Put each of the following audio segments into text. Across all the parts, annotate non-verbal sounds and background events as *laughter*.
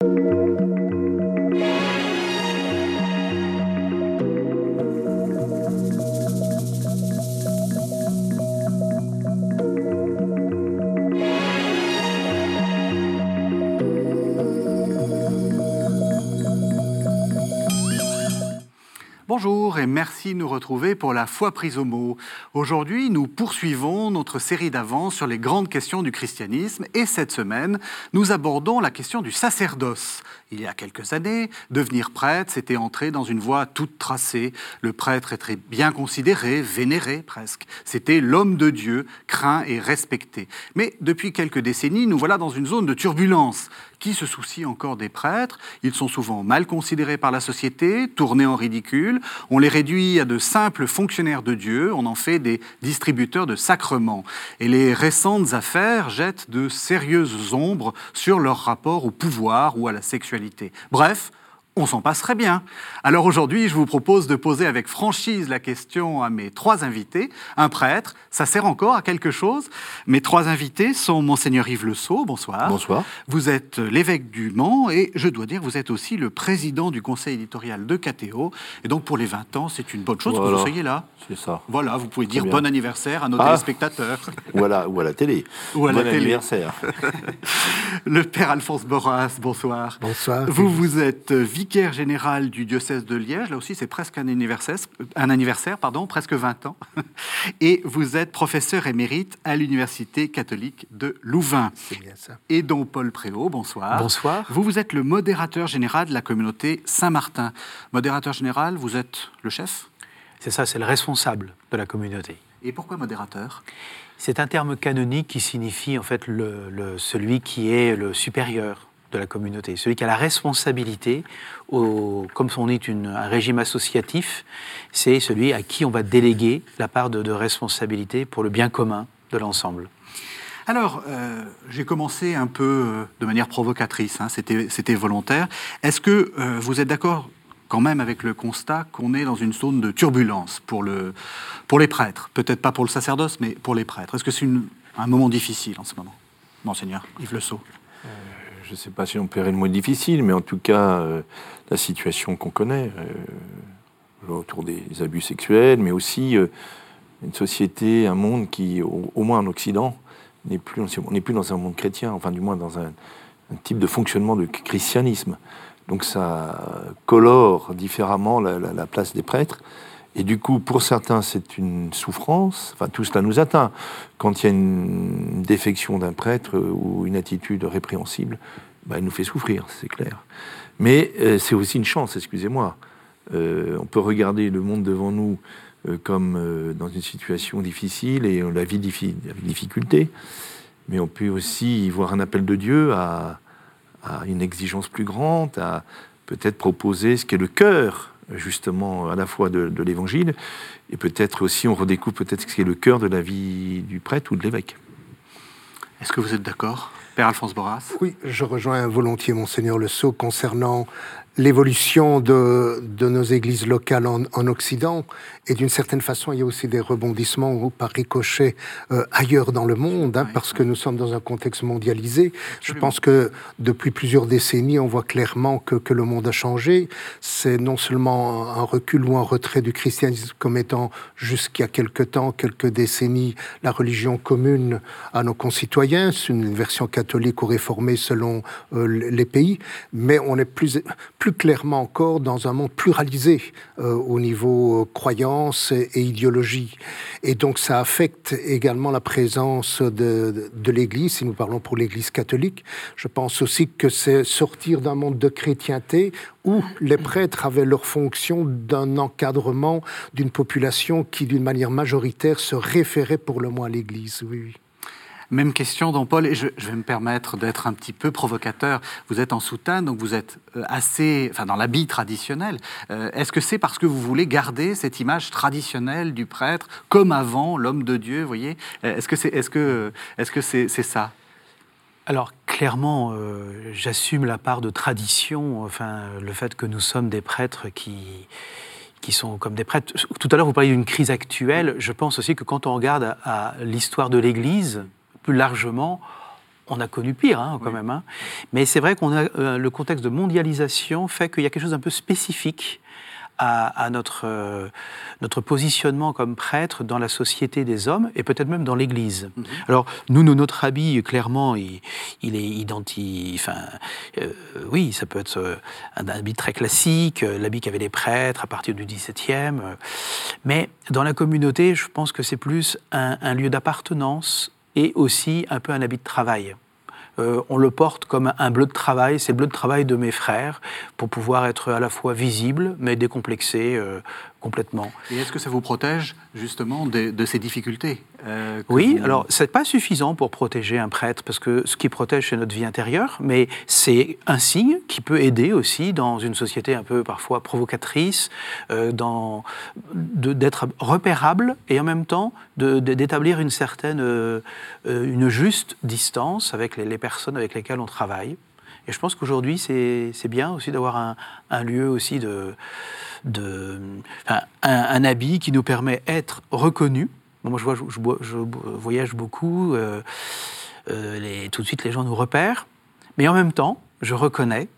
thank you Bonjour et merci de nous retrouver pour la foi prise au mot. Aujourd'hui, nous poursuivons notre série d'avance sur les grandes questions du christianisme et cette semaine, nous abordons la question du sacerdoce. Il y a quelques années, devenir prêtre, c'était entrer dans une voie toute tracée. Le prêtre était bien considéré, vénéré presque. C'était l'homme de Dieu, craint et respecté. Mais depuis quelques décennies, nous voilà dans une zone de turbulence. Qui se soucie encore des prêtres Ils sont souvent mal considérés par la société, tournés en ridicule. On les réduit à de simples fonctionnaires de Dieu, on en fait des distributeurs de sacrements. Et les récentes affaires jettent de sérieuses ombres sur leur rapport au pouvoir ou à la sexualité. Bref, on s'en passerait bien. Alors aujourd'hui, je vous propose de poser avec franchise la question à mes trois invités. Un prêtre, ça sert encore à quelque chose? Mes trois invités sont Monseigneur Yves Le Sceau, bonsoir. Bonsoir. Vous êtes l'évêque du Mans et je dois dire, vous êtes aussi le président du conseil éditorial de KTO. Et donc pour les 20 ans, c'est une bonne chose que vous soyez là. C'est ça. Voilà, vous pouvez dire bon anniversaire à nos Ah. téléspectateurs. Voilà, ou à la télé. Ou à la bon télé. anniversaire. *laughs* Le père Alphonse Borras, bonsoir. Bonsoir. Vous, vous êtes vicaire général du diocèse de Liège. Là aussi, c'est presque un anniversaire, un anniversaire pardon, presque 20 ans. *laughs* Et vous êtes professeur émérite à l'Université catholique de Louvain. C'est bien ça. Et dont Paul Préau, bonsoir. Bonsoir. Vous, vous êtes le modérateur général de la communauté Saint-Martin. Modérateur général, vous êtes le chef? C'est ça, c'est le responsable de la communauté. Et pourquoi modérateur? C'est un terme canonique qui signifie en fait le, le- celui qui est le supérieur de la communauté, celui qui a la responsabilité, comme on est un régime associatif, c'est celui à qui on va déléguer la part de, responsabilité pour le bien commun de l'ensemble. Alors, euh, j'ai commencé un peu euh, de manière provocatrice, hein, c'était volontaire. Est-ce que euh, vous êtes d'accord quand même avec le constat qu'on est dans une zone de turbulence pour, le, pour les prêtres? Peut-être pas pour le sacerdoce, mais pour les prêtres. Est-ce que c'est un moment difficile en ce moment? Monseigneur Yves Le Sceau. Je ne sais pas si on paierait le mot difficile, mais en tout cas, euh, la situation qu'on connaît euh, autour des abus sexuels, mais aussi euh, une société, un monde qui, au, moins en Occident, n'est plus, on n'est plus dans un monde chrétien, enfin du moins dans un, type de fonctionnement de christianisme. Donc ça colore différemment la place des prêtres. Et du coup, pour certains, c'est une souffrance. Enfin, tout cela nous atteint. Quand il y a une défection d'un prêtre euh, ou une attitude répréhensible, bah, elle nous fait souffrir, c'est clair. Mais euh, c'est aussi une chance, excusez-moi. Euh, on peut regarder le monde devant nous comme dans une situation difficile et on la vit avec difficulté. Mais on peut aussi y voir un appel de Dieu à, à une exigence plus grande, à peut-être proposer ce qu'est le cœur, justement, à la fois de, de l'évangile, et peut-être aussi on redécouvre peut-être ce qu'est le cœur de la vie du prêtre ou de l'évêque. Est-ce que vous êtes d'accord? Père Alphonse Borras Oui, je rejoins volontiers Monseigneur Le Sceau concernant l'évolution de, de nos églises locales en, en Occident. Et d'une certaine façon, il y a aussi des rebondissements ou par ricochet euh, ailleurs dans le monde, hein, Oui, parce que nous sommes dans un contexte mondialisé. Je pense que depuis plusieurs décennies, on voit clairement que, que le monde a changé. C'est non seulement un recul ou un retrait du christianisme comme étant jusqu'à quelque temps, quelques décennies, la religion commune à nos concitoyens. C'est une version catholique ou réformée selon euh, les pays. Mais on est plus, plus clairement encore dans un monde pluralisé euh, au niveau euh, croyance et, et idéologie. Et donc ça affecte également la présence de, de l'Église, si nous parlons pour l'Église catholique. Je pense aussi que c'est sortir d'un monde de chrétienté où les prêtres avaient leur fonction d'un encadrement d'une population qui, d'une manière majoritaire, se référait pour le moins à l'Église. Oui, oui. Même question, Don Paul, et je, vais me permettre d'être un petit peu provocateur. Vous êtes en soutane, donc vous êtes euh, assez, enfin dans l'habit traditionnel. Euh, Est-ce que c'est parce que vous voulez garder cette image traditionnelle du prêtre, comme avant l'homme de Dieu, voyez? Euh, Est-ce que c'est, est-ce que c'est, c'est ça? Alors clairement, j'assume la part de tradition, enfin le fait que nous sommes des prêtres qui qui sont comme des prêtres. Tout à l'heure, vous parliez d'une crise actuelle. Je pense aussi que quand on regarde à l'histoire de l'Église, plus largement, on a connu pire hein, quand même. Hein. Mais c'est vrai qu'on a euh, le contexte de mondialisation fait qu'il y a quelque chose d'un peu spécifique à, notre, euh, notre positionnement comme prêtre dans la société des hommes et peut-être même dans l'Église. Mhm. Alors, nous, notre habit, clairement, il, il est identique. Enfin, euh, oui, ça peut être un habit très classique, l'habit qu'avaient les prêtres à partir du XVIIe. Mais dans la communauté, je pense que c'est plus un, un lieu d'appartenance et aussi un peu un habit de travail. Euh, on le porte comme un bleu de travail, c'est le bleu de travail de mes frères, pour pouvoir être à la fois visible, mais décomplexé euh, complètement. Et est-ce que ça vous protège justement de, ces difficultés euh, Oui, alors c'est pas suffisant pour protéger un prêtre, parce que ce qui protège, c'est notre vie intérieure, mais c'est un signe qui peut aider aussi dans une société un peu parfois provocatrice, d'être repérable et en même temps d'établir une certaine, une juste distance avec les, les personnes avec lesquelles on travaille. Et je pense qu'aujourd'hui, c'est bien aussi d'avoir un, lieu aussi de... de un, habit qui nous permet d'être reconnu. moi, je, vois, je, voyage beaucoup. Euh, euh, les, tout de suite, les gens nous repèrent. Mais en même temps, je reconnais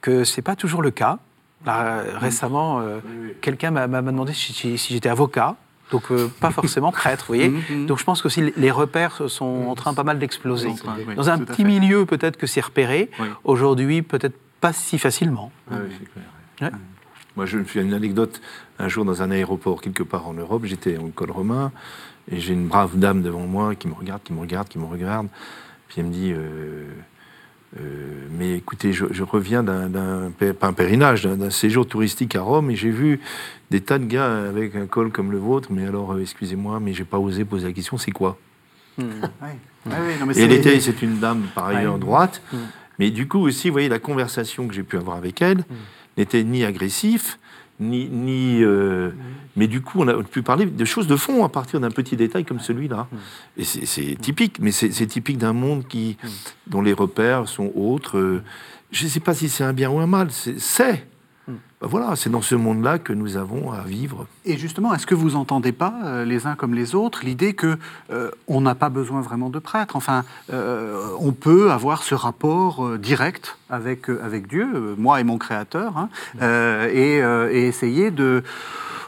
que ce n'est pas toujours le cas. récemment, euh, quelqu'un m'a demandé si j'étais avocat. Donc euh, pas forcément prêtre, vous voyez. *laughs* Mhm. Donc je pense que aussi les repères sont en train pas mal d'exploser. Dans un petit milieu, peut-être que c'est repéré. Aujourd'hui, peut-être pas si facilement. Ah Moi, je me souviens d'une anecdote. Un jour, dans un aéroport quelque part en Europe, j'étais en col romain et j'ai une brave dame devant moi qui me regarde, qui me regarde, qui me regarde. Puis elle me dit. Euh, euh, mais écoutez, je, reviens d'un, pas un pèlerinage, d'un, séjour touristique à Rome et j'ai vu des tas de gars avec un col comme le vôtre. Mais alors, euh, excusez-moi, mais j'ai pas osé poser la question, c'est quoi? *laughs* Et elle était, c'est une dame par ailleurs droite. Hmm. Mais du coup aussi, vous voyez, la conversation que j'ai pu avoir avec elle hmm. n'était ni agressif, ni, ni euh, mais du coup, on a pu parler de choses de fond à partir d'un petit détail comme celui-là. Et c'est typique, mais c'est typique d'un monde qui, dont les repères sont autres. Euh, je ne sais pas si c'est un bien ou un mal, c'est ben voilà, c'est dans ce monde-là que nous avons à vivre. Et justement, est-ce que vous entendez pas, euh, les uns comme les autres, l'idée que euh, on n'a pas besoin vraiment de prêtres? Enfin, euh, on peut avoir ce rapport direct avec, avec Dieu, moi et mon Créateur, hein, et, et, essayer de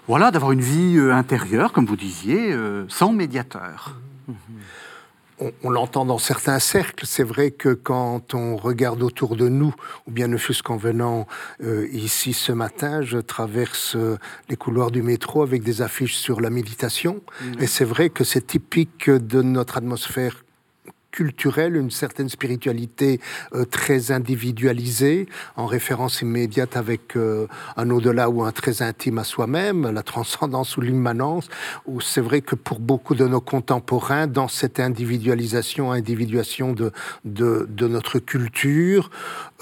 voilà d'avoir une vie intérieure, comme vous disiez, sans médiateur on, l'entend dans certains cercles. C'est vrai que quand on regarde autour de nous, ou bien ne fût-ce qu'en venant euh, ici ce matin, je traverse euh, les couloirs du métro avec des affiches sur la méditation. Mmh. Et c'est vrai que c'est typique de notre atmosphère culturelle, une certaine spiritualité euh, très individualisée, en référence immédiate avec euh, un au-delà ou un très intime à soi-même, la transcendance ou l'immanence, où c'est vrai que pour beaucoup de nos contemporains, dans cette individualisation, individuation de, de, notre culture,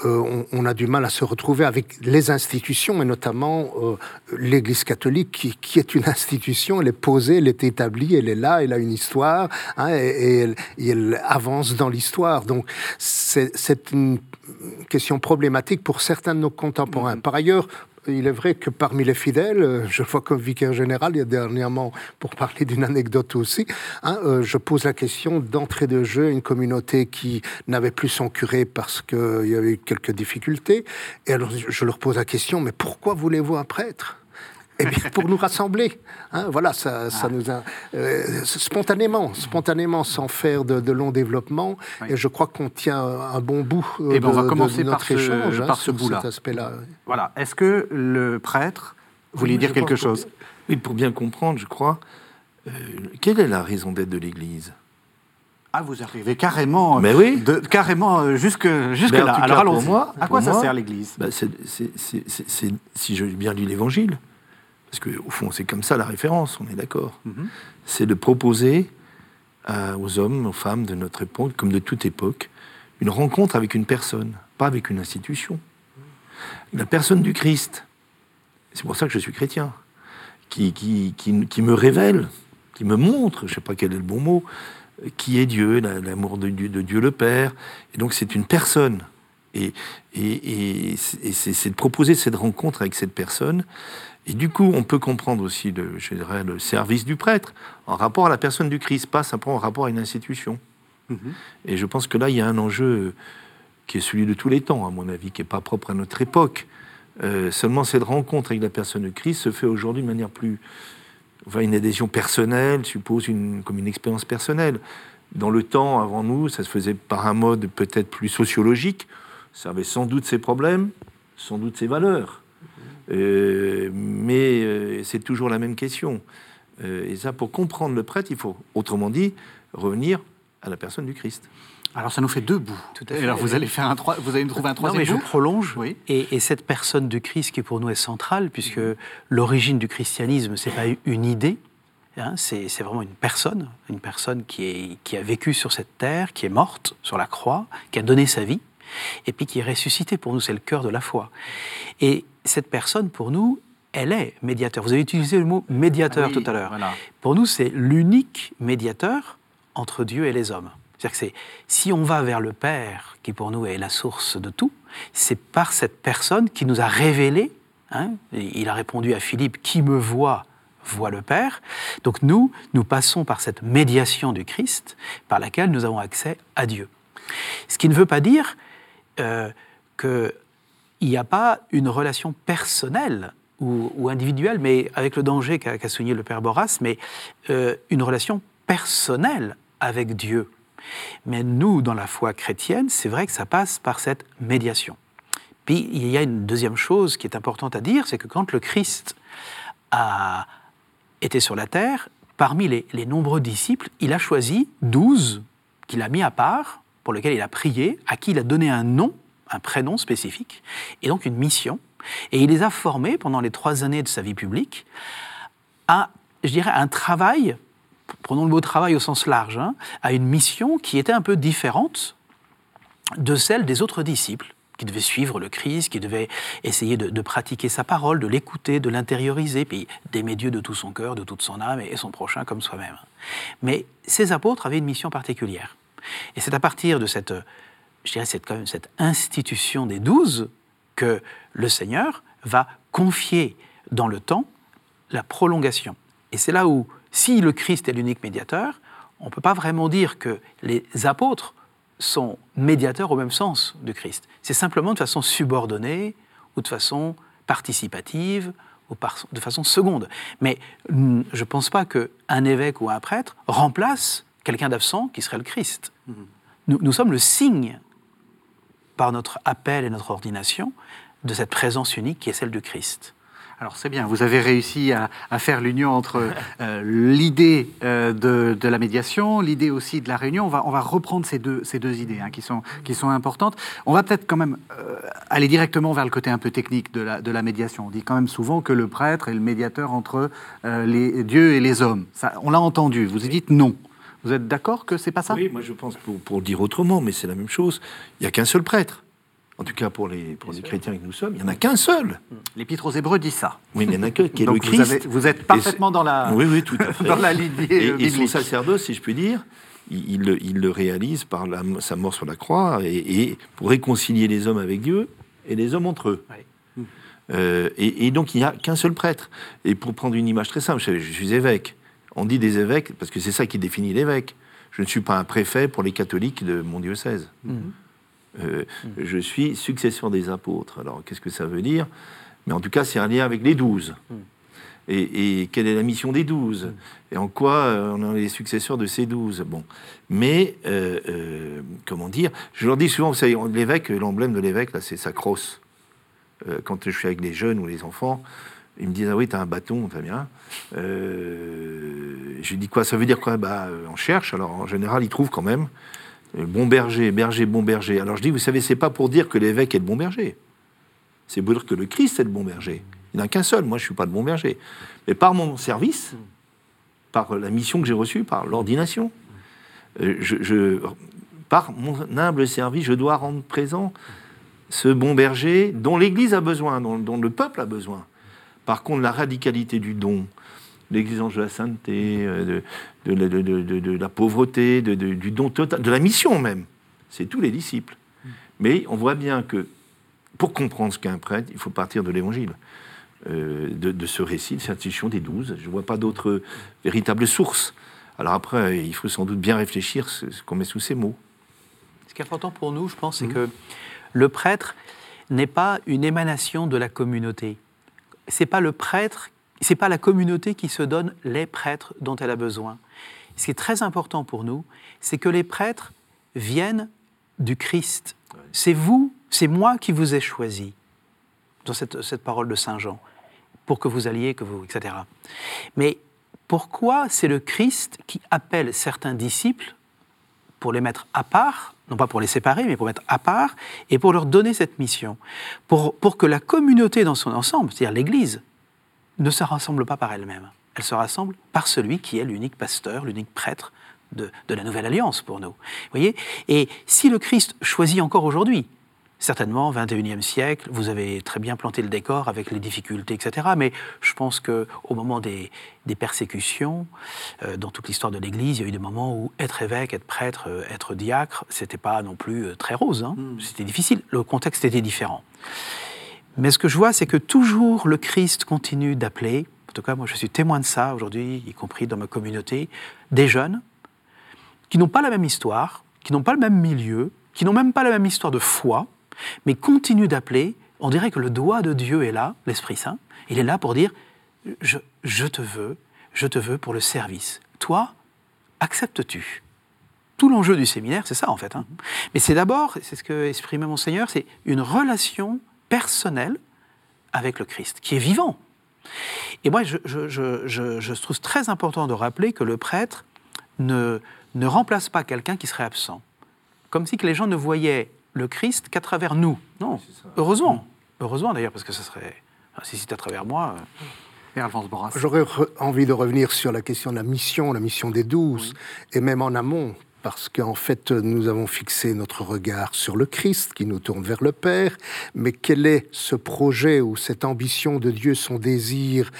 euh, on, a du mal à se retrouver avec les institutions, et notamment l'Église catholique, qui, qui, est une institution, elle est posée, elle est établie, elle est là, elle a une histoire, hein, et, elle, et avance dans l'histoire. Donc c'est une question problématique pour certains de nos contemporains. Mm-hmm. Par ailleurs, il est vrai que parmi les fidèles, je vois comme vicaire général, il y a dernièrement, pour parler d'une anecdote aussi, hein, euh, je pose la question d'entrée de jeu, une communauté qui n'avait plus son curé parce qu'il y avait eu quelques difficultés. Et alors je leur pose la question, mais pourquoi voulez-vous un prêtre? Eh bien, pour nous rassembler. Hein, voilà, ça, ça ah. nous a euh, spontanément, spontanément, sans faire de, de long développement. Et je crois qu'on tient un bon bout euh, eh ben, de, on va commencer notre par échange ce, hein, par ce bout-là. aspect-là. Voilà. Est-ce que le prêtre voulait dire quelque chose? Oui, pour bien comprendre, je crois. Euh, quelle est la raison d'être de l'Église? Ah, vous arrivez carrément, Mais oui. de, carrément jusque, jusque là. Alors allons-y. À quoi ça sert l'Église? bah, Si j'ai bien lu l'Évangile, parce qu'au fond, c'est comme ça la référence, on est d'accord. Mhm. C'est de proposer aux hommes, aux femmes de notre époque, comme de toute époque, une rencontre avec une personne, pas avec une institution. La personne du Christ, c'est pour ça que je suis chrétien, qui, qui, qui, me révèle, qui me montre, je ne sais pas quel est le bon mot, qui est Dieu, l'amour de Dieu, de Dieu le Père. Et donc c'est une personne. Et, et, et c'est de proposer cette rencontre avec cette personne et du coup, on peut comprendre aussi le, je dirais, le service du prêtre en rapport à la personne du Christ, pas simplement en rapport à une institution. Mhm. Et je pense que là, il y a un enjeu qui est celui de tous les temps, à mon avis, qui n'est pas propre à notre époque. Euh, seulement cette rencontre avec la personne de Christ se fait aujourd'hui de manière plus... Enfin, une adhésion personnelle suppose une, comme une expérience personnelle. Dans le temps, avant nous, ça se faisait par un mode peut-être plus sociologique. Ça avait sans doute ses problèmes, sans doute ses valeurs. Euh, mais euh, c'est toujours la même question. Euh, et ça, pour comprendre le prêtre, il faut, autrement dit, revenir à la personne du Christ. Alors ça nous fait deux bouts. Tout à fait. alors vous allez faire un vous allez nous trouver un troisième non, mais Je prolonge. Oui. Et, cette personne du Christ qui pour nous est centrale, puisque l'origine du christianisme, c'est pas une idée, hein, c'est vraiment une personne, une personne qui, est, qui a vécu sur cette terre, qui est morte sur la croix, qui a donné sa vie, et puis qui est ressuscitée. Pour nous, c'est le cœur de la foi. Et cette personne, pour nous, elle est médiateur. Vous avez utilisé le mot médiateur ah tout à l'heure. Pour nous, c'est l'unique médiateur entre Dieu et les hommes. C'est-à-dire que c'est, si on va vers le Père, qui pour nous est la source de tout, c'est par cette personne qui nous a révélé, hein, il a répondu à Philippe, qui me voit, voit le Père. Donc nous, nous passons par cette médiation du Christ, par laquelle nous avons accès à Dieu. Ce qui ne veut pas dire euh, qu'il n'y a pas une relation personnelle ou, individuelle, mais avec le danger qu'a souligné le Père Boras, mais euh, une relation personnelle avec Dieu. Mais nous, dans la foi chrétienne, c'est vrai que ça passe par cette médiation. Puis il y a une deuxième chose qui est importante à dire, c'est que quand le Christ a été sur la terre, parmi les, les nombreux disciples, il a choisi douze qu'il a mis à part, pour lesquels il a prié, à qui il a donné un nom, un prénom spécifique, et donc une mission. Et il les a formés pendant les trois années de sa vie publique à, je dirais, un travail prenons le mot travail au sens large, hein, à une mission qui était un peu différente de celle des autres disciples qui devaient suivre le Christ, qui devaient essayer de, pratiquer sa parole, de l'écouter, de l'intérioriser, puis d'aimer Dieu de tout son cœur, de toute son âme et son prochain comme soi-même. Mais ces apôtres avaient une mission particulière. Et c'est à partir de cette, je dirais, cette, institution des douze que le Seigneur va confier dans le temps la prolongation. Et c'est là où si le Christ est l'unique médiateur, on ne peut pas vraiment dire que les apôtres sont médiateurs au même sens du Christ. C'est simplement de façon subordonnée ou de façon participative ou de façon seconde. Mais mm, je ne pense pas qu'un évêque ou un prêtre remplace quelqu'un d'absent qui serait le Christ. Nous, sommes le signe, par notre appel et notre ordination, de cette présence unique qui est celle du Christ. Alors c'est bien, vous avez réussi à, faire l'union entre euh, l'idée euh, de, la médiation, l'idée aussi de la réunion. On va, reprendre ces deux, idées hein, qui, sont, importantes. On va peut-être quand même euh, aller directement vers le côté un peu technique de la, médiation. On dit quand même souvent que le prêtre est le médiateur entre les dieux et les hommes. On l'a entendu, vous dites non. Vous êtes d'accord que c'est pas ça? Oui, moi je pense, pour, pour dire autrement, mais c'est la même chose, il n'y a qu'un seul prêtre en tout cas pour les, pour les chrétiens que nous sommes, il n'y en a qu'un seul. L'Épître aux Hébreux dit ça. Oui, mais il n'y en a qu'un qui est le Christ. Vous, êtes parfaitement dans la, oui, oui, tout à *laughs* fait. dans la lignée et, et, son sacerdoce, si je puis dire, il, il, le réalise par la, sa mort sur la croix et, pour réconcilier les hommes avec Dieu et les hommes entre eux. Euh, et, donc il n'y a qu'un seul prêtre. Et pour prendre une image très simple, je, suis évêque. On dit des évêques parce que c'est ça qui définit l'évêque. Je ne suis pas un préfet pour les catholiques de mon diocèse. Mmh. Euh, je suis successeur des apôtres. Alors, qu'est-ce que ça veut dire? Mais en tout cas, c'est un lien avec les douze. Et, quelle est la mission des douze? Et en quoi euh, on est les successeurs de ces douze? Bon. Mais, euh, comment dire? Je leur dis souvent, vous savez, l'évêque, l'emblème de l'évêque, là, c'est sa crosse. quand je suis avec les jeunes ou les enfants, ils me disent Ah oui, t'as un bâton, très bien. je lui dis quoi Ça veut dire quoi? Bah, On cherche. Alors, en général, ils trouvent quand même. Bon berger, berger, bon berger. Alors je dis, vous savez, c'est pas pour dire que l'évêque est le bon berger. C'est pour dire que le Christ est le bon berger. Il n'y en a qu'un seul. Moi, je ne suis pas le bon berger. Mais par mon service, par la mission que j'ai reçue, par l'ordination, euh, je, par mon humble service, je dois rendre présent ce bon berger dont l'Église a besoin, dont le peuple a besoin. Par contre, la radicalité du don, l'exigence de la sainteté, euh, de, de, la pauvreté, du don total, de la mission même. C'est tous les disciples. Mais on voit bien que pour comprendre ce qu'est un prêtre, il faut partir de l'évangile, euh, de, ce récit, de cette institution des douze. Je ne vois pas d'autres véritables sources. Alors après, il faut sans doute bien réfléchir ce qu'on met sous ces mots. Ce qui est important pour nous, je pense, c'est mmh. que le prêtre n'est pas une émanation de la communauté. C'est pas le prêtre, c'est pas la communauté qui se donne les prêtres dont elle a besoin. Ce qui est très important pour nous, c'est que les prêtres viennent du Christ. C'est vous, c'est moi qui vous ai choisi dans cette, cette parole de Saint Jean pour que vous alliez, que vous, etc. Mais pourquoi c'est le Christ qui appelle certains disciples pour les mettre à part, non pas pour les séparer, mais pour mettre à part, et pour leur donner cette mission, pour, pour que la communauté dans son ensemble, c'est-à-dire l'Église, ne se rassemble pas par elle-même. Elle se rassemble par celui qui est l'unique pasteur, l'unique prêtre de, de, la Nouvelle Alliance pour nous. voyez? Et si le Christ choisit encore aujourd'hui certainement, 21e siècle, vous avez très bien planté le décor avec les difficultés, etc. Mais je pense qu'au moment des, persécutions, euh, dans toute l'histoire de l'Église, il y a eu des moments où être évêque, être prêtre, euh, être diacre, c'était pas non plus euh, très rose. Hein. Hmm. C'était difficile. Le contexte était différent. Mais ce que je vois, c'est que toujours le Christ continue d'appeler. En tout cas, moi, je suis témoin de ça aujourd'hui, y compris dans ma communauté, des jeunes qui n'ont pas la même histoire, qui n'ont pas le même milieu, qui n'ont même pas la même histoire de foi, mais continue d'appeler. On dirait que le doigt de Dieu est là, l'Esprit Saint. Il est là pour dire je, te veux, je te veux pour le service. Toi, acceptes-tu? Tout l'enjeu du séminaire, c'est ça en fait. Hein. Mais c'est d'abord, c'est ce que exprimait Monseigneur, c'est une relation personnelle avec le Christ, qui est vivant. Et moi, je, trouve très important de rappeler que le prêtre ne, ne remplace pas quelqu'un qui serait absent. Comme si que les gens ne voyaient le Christ qu'à travers nous. Non, heureusement. Mm. Heureusement d'ailleurs, parce que ce serait. Si c'était à travers moi. Euh, J'aurais envie de revenir sur la question de la mission, la mission des douze, et même en amont, parce qu'en fait, nous avons fixé notre regard sur le Christ qui nous tourne vers le Père, mais quel est ce projet ou cette ambition de Dieu, son désir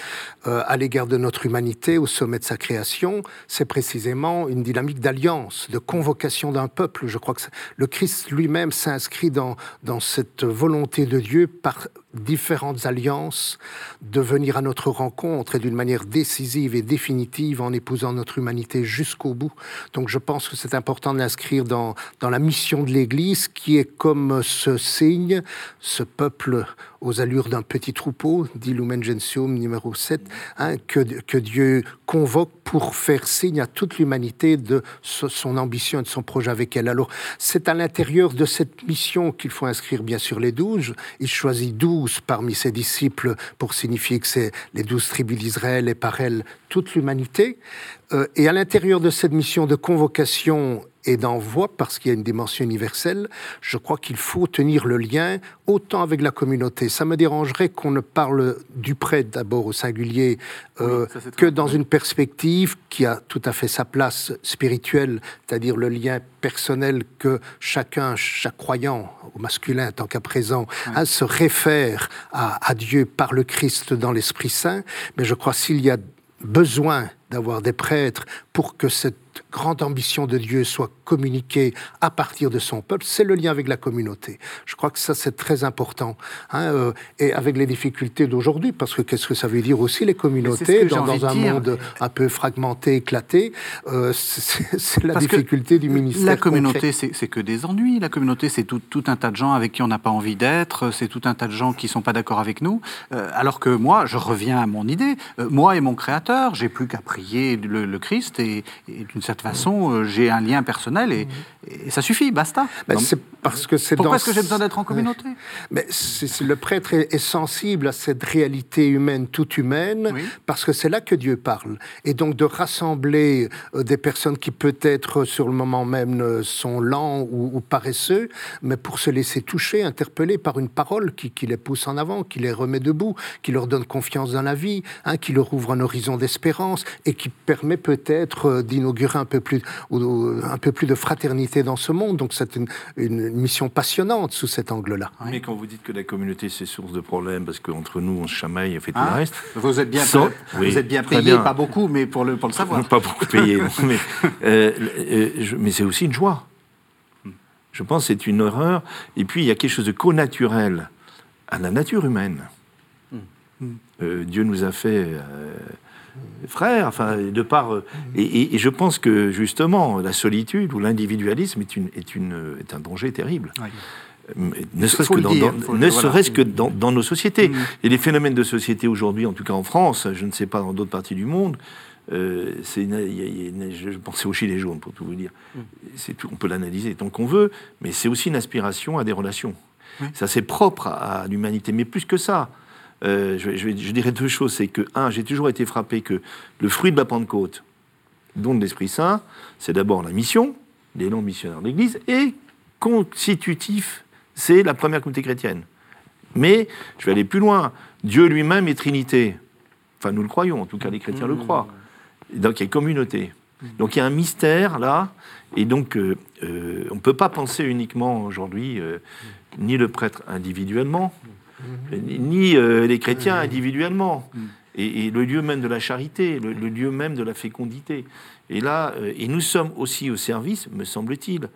euh, à l'égard de notre humanité au sommet de sa création? C'est précisément une dynamique d'alliance, de convocation d'un peuple. Je crois que le Christ lui-même s'inscrit dans, dans cette volonté de Dieu par différentes alliances de venir à notre rencontre et d'une manière décisive et définitive en épousant notre humanité jusqu'au bout. Donc je pense que c'est important de l'inscrire dans, dans la mission de l'Église qui est comme ce signe, ce peuple aux allures d'un petit troupeau, dit Lumen Gentium numéro 7, hein, que, Dieu convoque pour faire signe à toute l'humanité de son ambition et de son projet avec elle. Alors, c'est à l'intérieur de cette mission qu'il faut inscrire bien sûr les douze. Il choisit douze parmi ses disciples pour signifier que c'est les douze tribus d'Israël et par elles toute l'humanité. Euh, et à l'intérieur de cette mission de convocation et d'envoi, parce qu'il y a une dimension universelle, je crois qu'il faut tenir le lien autant avec la communauté. Ça me dérangerait qu'on ne parle du prêtre d'abord au singulier euh, que dans une perspective qui a tout à fait sa place spirituelle, c'est-à-dire le lien personnel que chacun, chaque croyant, au masculin tant qu'à présent, hein, se réfère à, à Dieu par le Christ dans l'Esprit Saint. Mais je crois s'il y a besoin d'avoir des prêtres pour que cette grande ambition de Dieu soit communiquée à partir de son peuple, c'est le lien avec la communauté. Je crois que ça, c'est très important. Hein, euh, et avec les difficultés d'aujourd'hui, parce que qu'est-ce que ça veut dire aussi, les communautés, dans, un monde un peu fragmenté, éclaté, euh, c'est la difficulté du ministère. La communauté, c'est que des ennuis. La communauté, c'est tout, tout, un tas de gens avec qui on n'a pas envie d'être, c'est tout un tas de gens qui ne sont pas d'accord avec nous. Euh, alors que moi, je reviens à mon idée, moi et mon Créateur, j'ai plus qu'à prier le, Christ et, et d'une certaine façon, euh, j'ai un lien personnel et, ça suffit, basta. c'est parce que c'est Pourquoi est-ce que j'ai besoin d'être en communauté Mais le prêtre est, sensible à cette réalité humaine, toute humaine, parce que c'est là que Dieu parle. Et donc de rassembler euh, des personnes qui peut-être sur le moment même sont lents ou, paresseux, mais pour se laisser toucher, interpeller par une parole qui, les pousse en avant, qui les remet debout, qui leur donne confiance dans la vie, hein, qui leur ouvre un horizon d'espérance et qui permet peut-être euh, d'inaugurer un peu plus, un peu plus de fraternité dans ce monde. Donc c'est une, mission passionnante sous cet angle-là. Mais quand vous dites que la communauté c'est source de problèmes parce qu'entre nous on se chamaille et fait tout le ah, reste. Vous êtes bien, payé, vous êtes bien payé, pas beaucoup, mais pour le, pour le savoir. Pas beaucoup payé, mais, *laughs* euh, euh, mais c'est aussi une joie. Je pense que c'est une horreur. Et puis il y a quelque chose de co-naturel à la nature humaine. Hmm. Euh, Dieu nous a fait frères, enfin, de par. Euh, et, je pense que justement, la solitude ou l'individualisme est, une, est, une, est un danger terrible. Ne serait-ce que, dans, dans, nos sociétés. Mm. Et les phénomènes de société aujourd'hui, en tout cas en France, je ne sais pas dans d'autres parties du monde, euh, je pensais aux gilets jaunes, pour tout vous dire. Mm. Tout, on peut l'analyser tant qu'on veut, mais c'est aussi une aspiration à des relations. Ça, c'est propre à, l'humanité. Mais plus que ça, euh, je, je, je, dirais deux choses. C'est que, un, j'ai toujours été frappé que le fruit de la Pentecôte, don de l'Esprit Saint, c'est d'abord la mission, l'élan missionnaire de l'Église, et constitutif, c'est la première communauté chrétienne. Mais je vais aller plus loin. Dieu lui-même est Trinité. Enfin, nous le croyons, en tout cas, les chrétiens le mmh. croient. Donc, il y a communauté. Donc, il y a un mystère là, et donc, euh, euh, on ne peut pas penser uniquement aujourd'hui ni le prêtre individuellement, ni euh, les chrétiens individuellement. Et, le lieu même de la charité, le, lieu même de la fécondité. Et là, euh, et nous sommes aussi au service, me semble-t-il,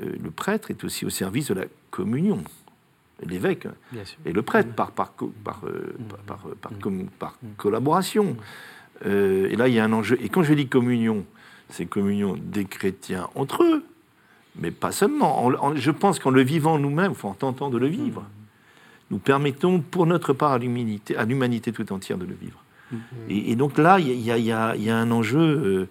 euh, le prêtre est aussi au service de la communion. L'évêque et le prêtre par, par, par, par, par collaboration. et là, il y a un enjeu. Et quand je dis communion, c'est communion des chrétiens entre eux, mais pas seulement. je pense qu'en le vivant nous-mêmes, en tentant de le vivre, nous permettons pour notre part à l'humanité, à l'humanité tout entière de le vivre. Et, donc là, il y, y, a un enjeu. Euh,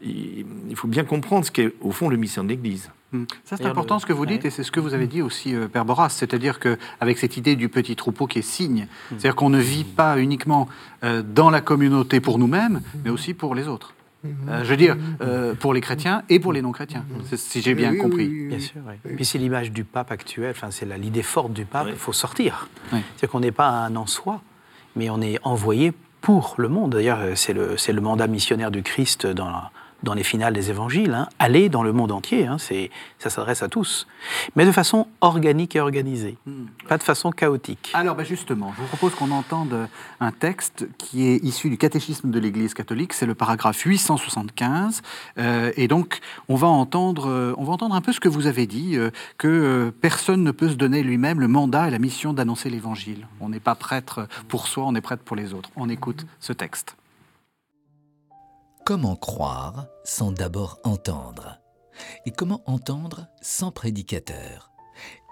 il faut bien comprendre ce qu'est au fond le mission de l'Église. Hmm. Ça, c'est important ce que vous dites, et c'est ce que vous avez dit aussi, euh, Père Boras, c'est-à-dire qu'avec cette idée du petit troupeau qui est signe, hmm. c'est-à-dire qu'on ne vit pas uniquement euh, dans la communauté pour nous-mêmes, mais aussi pour les autres. Euh, je veux dire, euh, pour les chrétiens et pour les non-chrétiens, si j'ai bien compris. Bien sûr, oui. Puis c'est l'image du pape actuel, enfin, c'est l'idée forte du pape, il faut sortir. C'est qu'on n'est pas un en soi, mais on est envoyé pour le monde. D'ailleurs, c'est le, le mandat missionnaire du Christ dans la, dans les finales des évangiles, hein, aller dans le monde entier, hein, ça s'adresse à tous, mais de façon organique et organisée, hmm. pas de façon chaotique. Alors ben justement, je vous propose qu'on entende un texte qui est issu du catéchisme de l'Église catholique, c'est le paragraphe 875, euh, et donc on va, entendre, on va entendre un peu ce que vous avez dit, euh, que euh, personne ne peut se donner lui-même le mandat et la mission d'annoncer l'Évangile. On n'est pas prêtre pour soi, on est prêtre pour les autres. On écoute ce texte. Comment croire sans d'abord entendre? Et comment entendre sans prédicateur?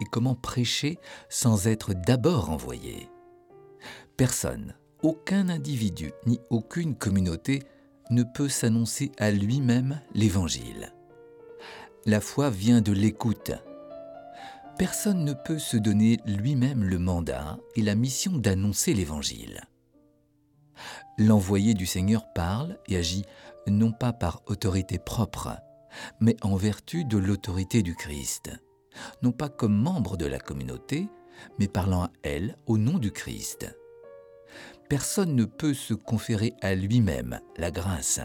Et comment prêcher sans être d'abord envoyé? Personne, aucun individu ni aucune communauté ne peut s'annoncer à lui-même l'Évangile. La foi vient de l'écoute. Personne ne peut se donner lui-même le mandat et la mission d'annoncer l'Évangile. L'envoyé du Seigneur parle et agit non pas par autorité propre, mais en vertu de l'autorité du Christ, non pas comme membre de la communauté, mais parlant à elle au nom du Christ. Personne ne peut se conférer à lui-même la grâce.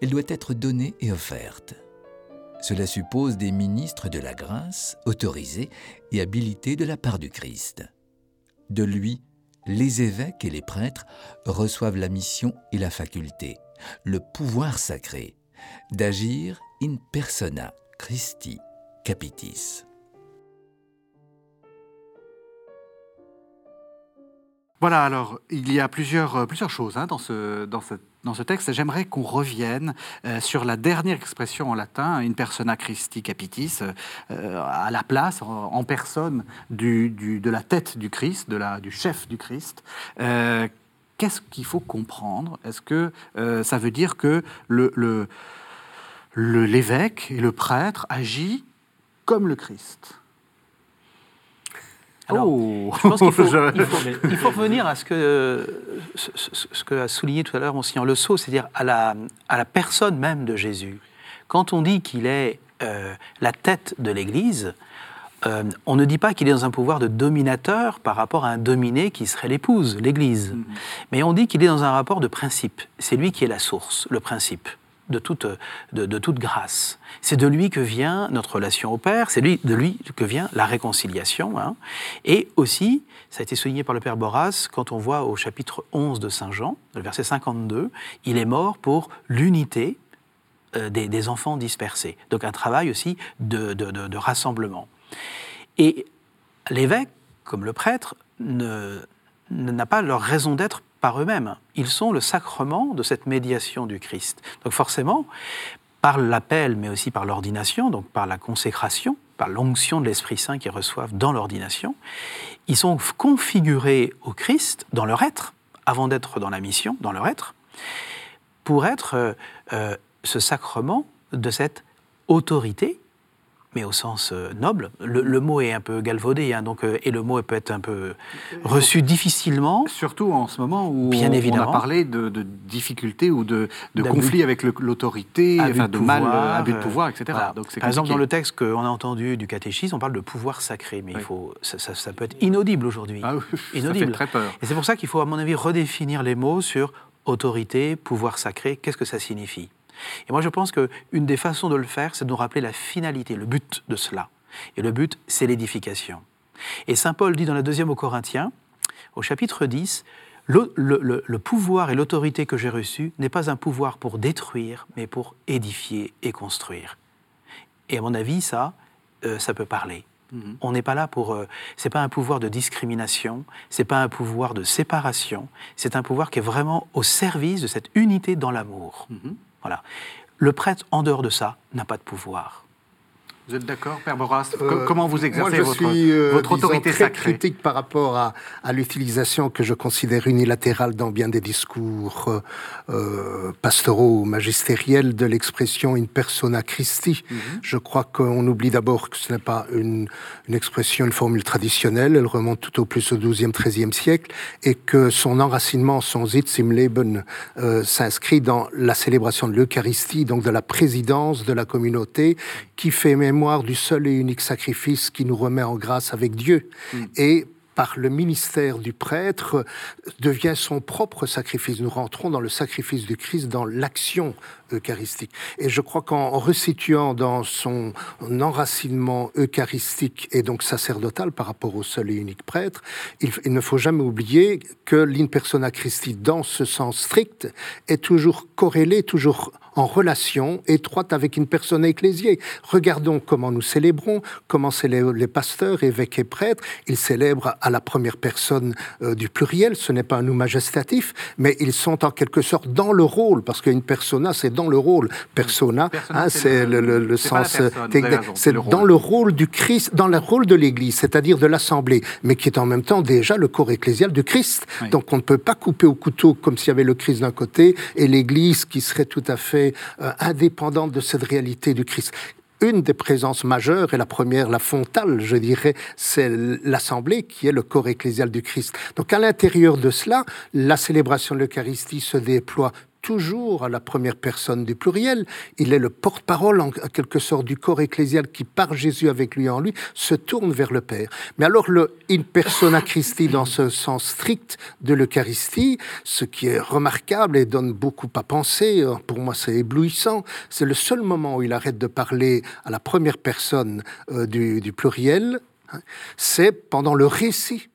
Elle doit être donnée et offerte. Cela suppose des ministres de la grâce autorisés et habilités de la part du Christ. De lui, les évêques et les prêtres reçoivent la mission et la faculté, le pouvoir sacré d'agir in persona Christi Capitis. Voilà, alors il y a plusieurs, euh, plusieurs choses hein, dans, ce, dans, dans ce texte. J'aimerais qu'on revienne euh, sur la dernière expression en latin, in persona Christi Capitis, euh, à la place, en, personne du, de la tête du Christ, de la, du chef du Christ. Qu'est-ce qu'il faut comprendre? Est-ce que ça veut dire que le, le, l'évêque et le prêtre agit comme le Christ? Oh. je pense qu'il *laughs* faut, il faut, revenir à ce que, ce, que a souligné tout à l'heure Monsignor Le Sceau, c'est-à-dire à la, à la personne même de Jésus. Quand on dit qu'il est euh, la tête de l'Église, euh, on ne dit pas qu'il est dans un pouvoir de dominateur par rapport à un dominé qui serait l'épouse, l'Église. Mm-hmm. Mais on dit qu'il est dans un rapport de principe. C'est lui qui est la source, le principe de toute, de, toute grâce. C'est de lui que vient notre relation au Père, c'est de lui que vient la réconciliation. Hein. Et aussi, ça a été souligné par le Père Boras, quand on voit au chapitre 11 de Saint Jean, le verset 52, il est mort pour l'unité euh, des, enfants dispersés. Donc un travail aussi de, de rassemblement. Et l'évêque, comme le prêtre, n'a pas leur raison d'être par eux-mêmes. Ils sont le sacrement de cette médiation du Christ. Donc forcément, par l'appel, mais aussi par l'ordination, donc par la consécration, par l'onction de l'Esprit Saint qu'ils reçoivent dans l'ordination, ils sont configurés au Christ dans leur être, avant d'être dans la mission, dans leur être, pour être euh, euh, ce sacrement de cette autorité mais au sens euh, noble. Le, mot est un peu galvaudé, hein, donc, euh, et le mot peut être un peu reçu difficilement. Surtout en ce moment où Bien on, a parlé de, difficultés ou de, conflits avec l'autorité, enfin, de mal, euh, abus de pouvoir, etc. Donc, Par exemple, dans le texte qu'on a entendu du catéchisme, on parle de pouvoir sacré, mais il faut, ça, peut être inaudible aujourd'hui. Ah inaudible. *laughs* Ça fait très peur. Et c'est pour ça qu'il faut, à mon avis, redéfinir les mots sur autorité, pouvoir sacré, qu'est-ce que ça signifie? Et moi, je pense qu'une des façons de le faire, c'est de nous rappeler la finalité, le but de cela. Et le but, c'est l'édification. Et Saint Paul dit dans la deuxième aux Corinthiens, au chapitre 10, le, pouvoir et l'autorité que j'ai reçus n'est pas un pouvoir pour détruire, mais pour édifier et construire. Et à mon avis, ça, euh, ça peut parler. Mhm. On n'est pas là pour. Euh, c'est pas un pouvoir de discrimination, c'est pas un pouvoir de séparation. C'est un pouvoir qui est vraiment au service de cette unité dans l'amour. Mhm. Voilà. Le prêtre, en dehors de ça, n'a pas de pouvoir. Vous êtes d'accord, Père Boras euh, Comment vous exercez moi, je votre, suis, euh, votre autorité très sacrée critique par rapport à, à l'utilisation que je considère unilatérale dans bien des discours euh, pastoraux ou magistériels de l'expression in persona Christi. Mhm. Je crois qu'on oublie d'abord que ce n'est pas une, une, expression, une formule traditionnelle, elle remonte tout au plus au XIIe, XIIIe siècle, et que son enracinement, son Sitz im Leben, s'inscrit dans la célébration de l'Eucharistie, donc de la présidence de la communauté, qui fait même du seul et unique sacrifice qui nous remet en grâce avec Dieu. Mm. Et par le ministère du prêtre, devient son propre sacrifice. Nous rentrons dans le sacrifice du Christ, dans l'action eucharistique. Et je crois qu'en resituant dans son enracinement eucharistique et donc sacerdotal par rapport au seul et unique prêtre, il, il ne faut jamais oublier que l'in persona Christi, dans ce sens strict, est toujours corrélé, toujours en relation étroite avec une personne ecclésiée. Regardons comment nous célébrons, comment célèbrent les pasteurs, évêques et prêtres. Ils célèbrent à la première personne euh, du pluriel, ce n'est pas un nous majestatif, mais ils sont en quelque sorte dans le rôle, parce qu'une persona, c'est dans le rôle. Persona, hein, c'est le, sens... C'est dans le rôle du Christ, dans le rôle de l'Église, c'est-à-dire de l'Assemblée, mais qui est en même temps déjà le corps ecclésial du Christ. Donc on ne peut pas couper au couteau comme s'il y avait le Christ d'un côté et l'Église qui serait tout à fait euh, indépendante de cette réalité du Christ une des présences majeures, et la première, la fontale, je dirais, c'est l'Assemblée qui est le corps ecclésial du Christ. Donc à l'intérieur de cela, la célébration de l'Eucharistie se déploie toujours à la première personne du pluriel. Il est le porte-parole, en quelque sorte, du corps ecclésial qui, par Jésus avec lui en lui, se tourne vers le Père. Mais alors, le in persona Christi, dans ce sens strict de l'Eucharistie, ce qui est remarquable et donne beaucoup à penser, hein, pour moi c'est éblouissant, c'est le seul moment où il arrête de parler à la première personne euh, du, pluriel, hein, c'est pendant le récit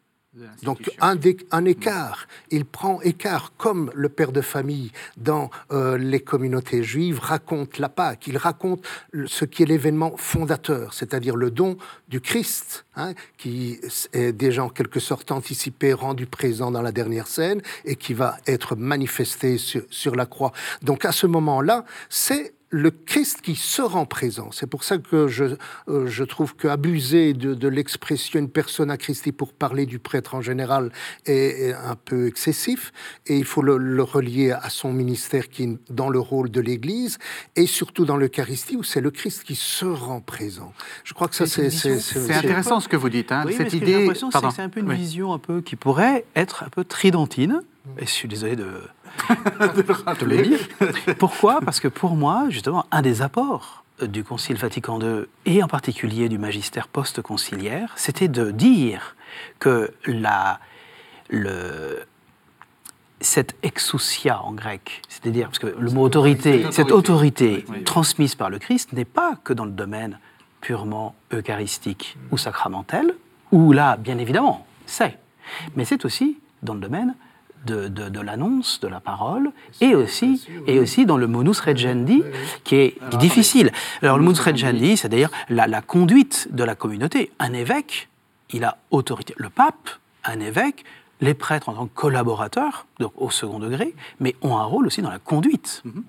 donc un, un, écart, il prend écart comme le père de famille dans euh, les communautés juives raconte la Pâque, il raconte ce qui est l'événement fondateur, c'est-à-dire le don du Christ, hein, qui est déjà en quelque sorte anticipé, rendu présent dans la dernière scène et qui va être manifesté sur, sur la croix. Donc à ce moment-là, c'est le Christ qui se rend présent. C'est pour ça que je, euh, je trouve qu'abuser de, de l'expression une personne à Christi pour parler du prêtre en général est, un peu excessif. Et il faut le, relier à son ministère qui est dans le rôle de l'Église et surtout dans l'Eucharistie où c'est le Christ qui se rend présent. Je crois que ça, c'est... C'est intéressant ce que vous dites. Hein, cette idée... c'est un peu une vision un peu qui pourrait être un peu tridentine. Et je suis désolé de *laughs* de le dire? Pourquoi? Parce que pour moi, justement, un des apports du Concile Vatican II, et en particulier du magistère post-conciliaire, c'était de dire que la, le, cette exousia en grec, c'est-à-dire, parce que le mot autorité, cette autorité, transmise par le Christ n'est pas que dans le domaine purement eucharistique ou sacramentel, où là, bien évidemment, c'est, mais c'est aussi dans le domaine de, l'annonce, de la parole, et aussi, et aussi dans le monus regendi, qui est, difficile. Alors le monus regendi, c'est d'ailleurs la, la, conduite de la communauté. Un évêque, il a autorité. Le pape, un évêque, les prêtres en tant que collaborateurs, donc au second degré, mais ont un rôle aussi dans la conduite. Mhm.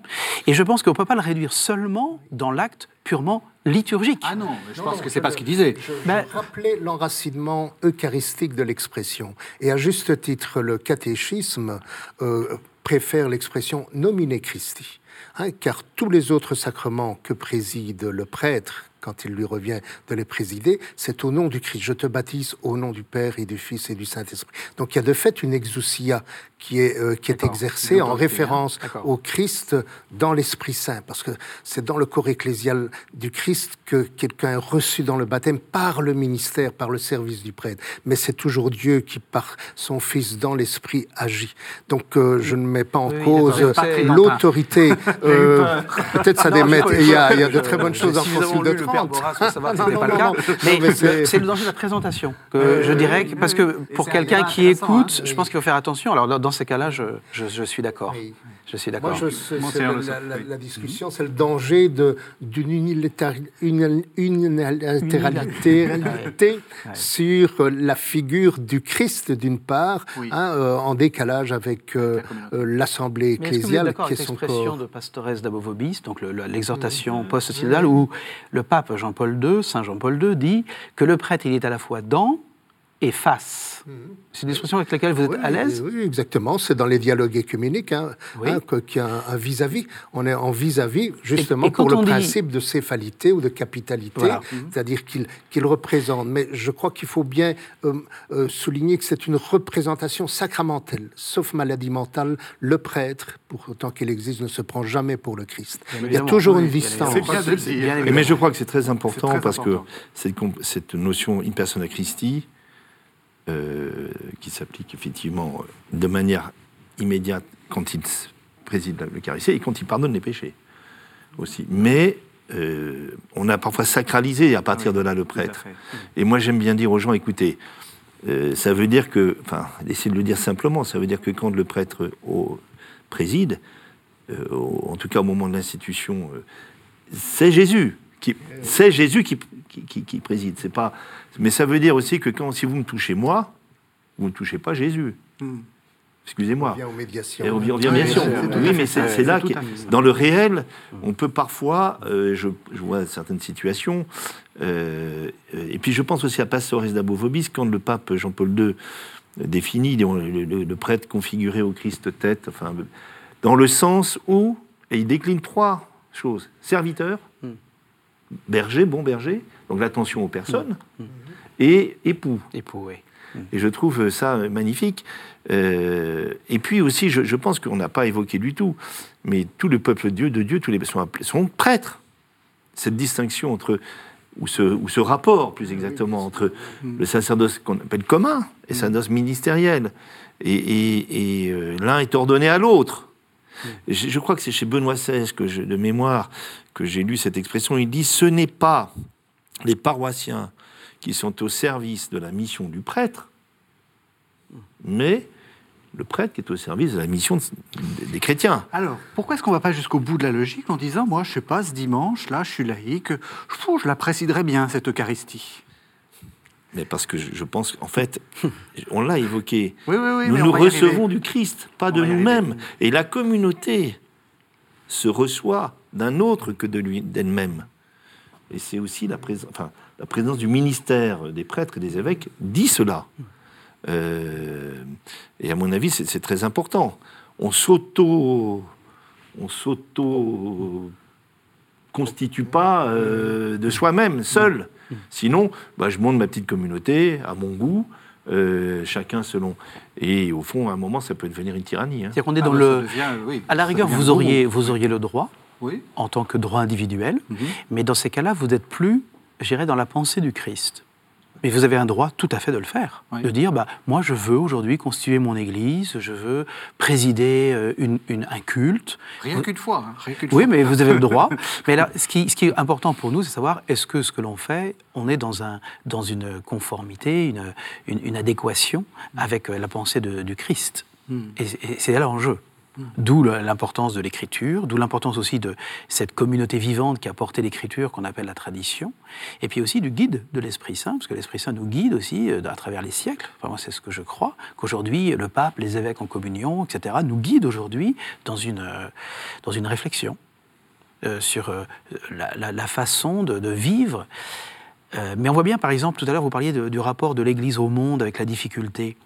Et je pense qu'on ne peut pas le réduire seulement dans l'acte purement liturgique. Ah non, je Non, pense non, que c'est pas ce qu'il disait. Je, je Ben- rappelais l'enracinement eucharistique de l'expression. Et à juste titre, le catéchisme euh, préfère l'expression nomine Christi. hein, car tous les autres sacrements que préside le prêtre, quand il lui revient de les présider, c'est au nom du Christ. Je te baptise au nom du Père et du Fils et du Saint-Esprit. Donc il y a de fait une exousia qui est, euh, qui est exercée en référence hein. D'accord. au Christ dans l'Esprit Saint, parce que c'est dans le corps ecclésial du Christ que quelqu'un est reçu dans le baptême par le ministère, par le service du prêtre. Mais c'est toujours Dieu qui, par son Fils dans l'Esprit, agit. Donc euh, je ne mets pas en Oui, cause euh, l'autorité. *laughs* euh, Peut-être ça démet. je- et Il y, a il y a de très bonnes *laughs* choses en Concile de lu le Père Trente. Borras pour savoir que Non, ce n'était non, pas le non, cas. non. Mais, Non, mais c'est- c'est le danger de la présentation. Que je dirais, parce que pour quelqu'un qui écoute, je pense qu'il faut faire attention. Alors dans ces cas-là, je, je- je suis d'accord. Oui. Je suis Moi, d'accord. je, c'est- la, la- la discussion, c'est le danger de- d'une unilatéra- une- unilatéralité *laughs* sur la figure du Christ, d'une part, Oui. hein, euh, en décalage avec euh, euh, l'Assemblée Mais est-ce que vous êtes ecclésiale, d'accord qui est avec l'expression corps. de Pastores d'Abovobis, donc le- le- l'exhortation post-synodale, où le pape Jean-Paul II, Saint Jean-Paul II, dit que le prêtre, il est à la fois dans et face. C'est une expression avec laquelle vous êtes Oui, à l'aise Oui, exactement. C'est dans les dialogues écuméniques hein, Oui. hein, qu'il y a un- vis-à-vis. On est en vis-à-vis, justement, Et- et quand pour le dit- principe de céphalité ou de capitalité, Voilà. c'est-à-dire qu'il représente. Mais je crois qu'il faut bien euh, euh, souligner que c'est une représentation sacramentelle. Sauf maladie mentale, le prêtre, pour autant qu'il existe, ne se prend jamais pour le Christ. Il y a toujours oui, une distance. Mais je crois que c'est très important très parce important. que cette, cette notion in persona Christi, euh, qui s'applique effectivement euh, de manière immédiate quand il préside l'Eucharistie et quand il pardonne les péchés aussi. Mais euh, on a parfois sacralisé à partir Oui, de là le prêtre. Et moi, j'aime bien dire aux gens, écoutez, euh, ça veut dire que, enfin, essayez de le dire simplement, ça veut dire que quand le prêtre au- préside, au- en tout cas au moment de l'institution, c'est Jésus. qui- C'est Jésus qui, qui, qui- qui préside. C'est pas, mais ça veut dire aussi que quand, si vous me touchez moi, vous ne touchez pas Jésus. Hmm. Excusez-moi. On vient aux médiations. Et on vient aux Oui, mais c'est c'est là, ça. dans le réel, on peut parfois, euh, je, je vois certaines situations, euh, et puis je pense aussi à Pastores d'Abovobis, quand le pape Jean-Paul II définit le, le- le prêtre configuré au Christ tête, enfin, dans le sens où, et il décline trois choses serviteur, Mm. berger, bon berger, donc l'attention aux personnes, et époux. Époux, oui. Et je trouve ça magnifique. Euh, et puis aussi, je, je pense qu'on n'a pas évoqué du tout, mais tout le peuple de Dieu, de Dieu, tous les sont, sont prêtres. Cette distinction entre, ou ce, ou ce rapport, plus exactement, entre le sacerdoce qu'on appelle commun et le sacerdoce ministériel. Et, et- et, euh, l'un est ordonné à l'autre. Et Je, je crois que c'est chez Benoît XVI, que je- de mémoire, que j'ai lu cette expression. Il dit Ce n'est pas les paroissiens qui sont au service de la mission du prêtre, mais le prêtre qui est au service de la mission de- des chrétiens. Alors, pourquoi est-ce qu'on ne va pas jusqu'au bout de la logique en disant, moi, je sais pas, ce dimanche, là, je suis laïque, je, je la présiderais bien, cette Eucharistie? Mais parce que je, pense qu'en fait, on l'a évoqué, Oui, oui, oui. nous nous recevons du Christ, pas On de nous-mêmes. Et la communauté se reçoit d'un autre que de lui, d'elle-même. Et c'est aussi la, présence, enfin, la présence du ministère des prêtres et des évêques dit cela. Euh, et à mon avis, c'est, très important. On s'auto, on s'auto constitue pas euh, de soi-même, seul. Sinon, bah, je monte ma petite communauté à mon goût, euh, chacun selon. Et au fond, à un moment, ça peut devenir une tyrannie. hein. C'est-à-dire qu'on est Ah, dans bah, le. devient, oui, À la rigueur, vous auriez, vous auriez le droit, Oui. en tant que droit individuel, Mhm. mais dans ces cas-là, vous n'êtes plus, j'irais, dans la pensée du Christ. Mais vous avez un droit tout à fait de le faire, Oui. de dire, bah, moi je veux aujourd'hui constituer mon église, je veux présider euh, une- une- un culte. Rien qu'une fois. hein, rien qu'une Oui, fois. mais vous avez le droit. *laughs* mais là, ce qui, ce qui est important pour nous, c'est savoir est-ce que ce que l'on fait, on est dans, un, dans une conformité, une, une, une adéquation avec euh, la pensée de- du Christ. Et, et c'est là l'enjeu. D'où l'importance de l'écriture, d'où l'importance aussi de cette communauté vivante qui a porté l'écriture qu'on appelle la tradition, et puis aussi du guide de l'Esprit Saint, parce que l'Esprit Saint nous guide aussi euh, à travers les siècles. C'est ce que je crois, qu'aujourd'hui, le pape, les évêques en communion, etc., nous guident aujourd'hui dans une, euh, dans une réflexion euh, sur la, façon de, vivre. mais on voit bien, par exemple, tout à l'heure, vous parliez du rapport de l'Église au monde avec la difficulté.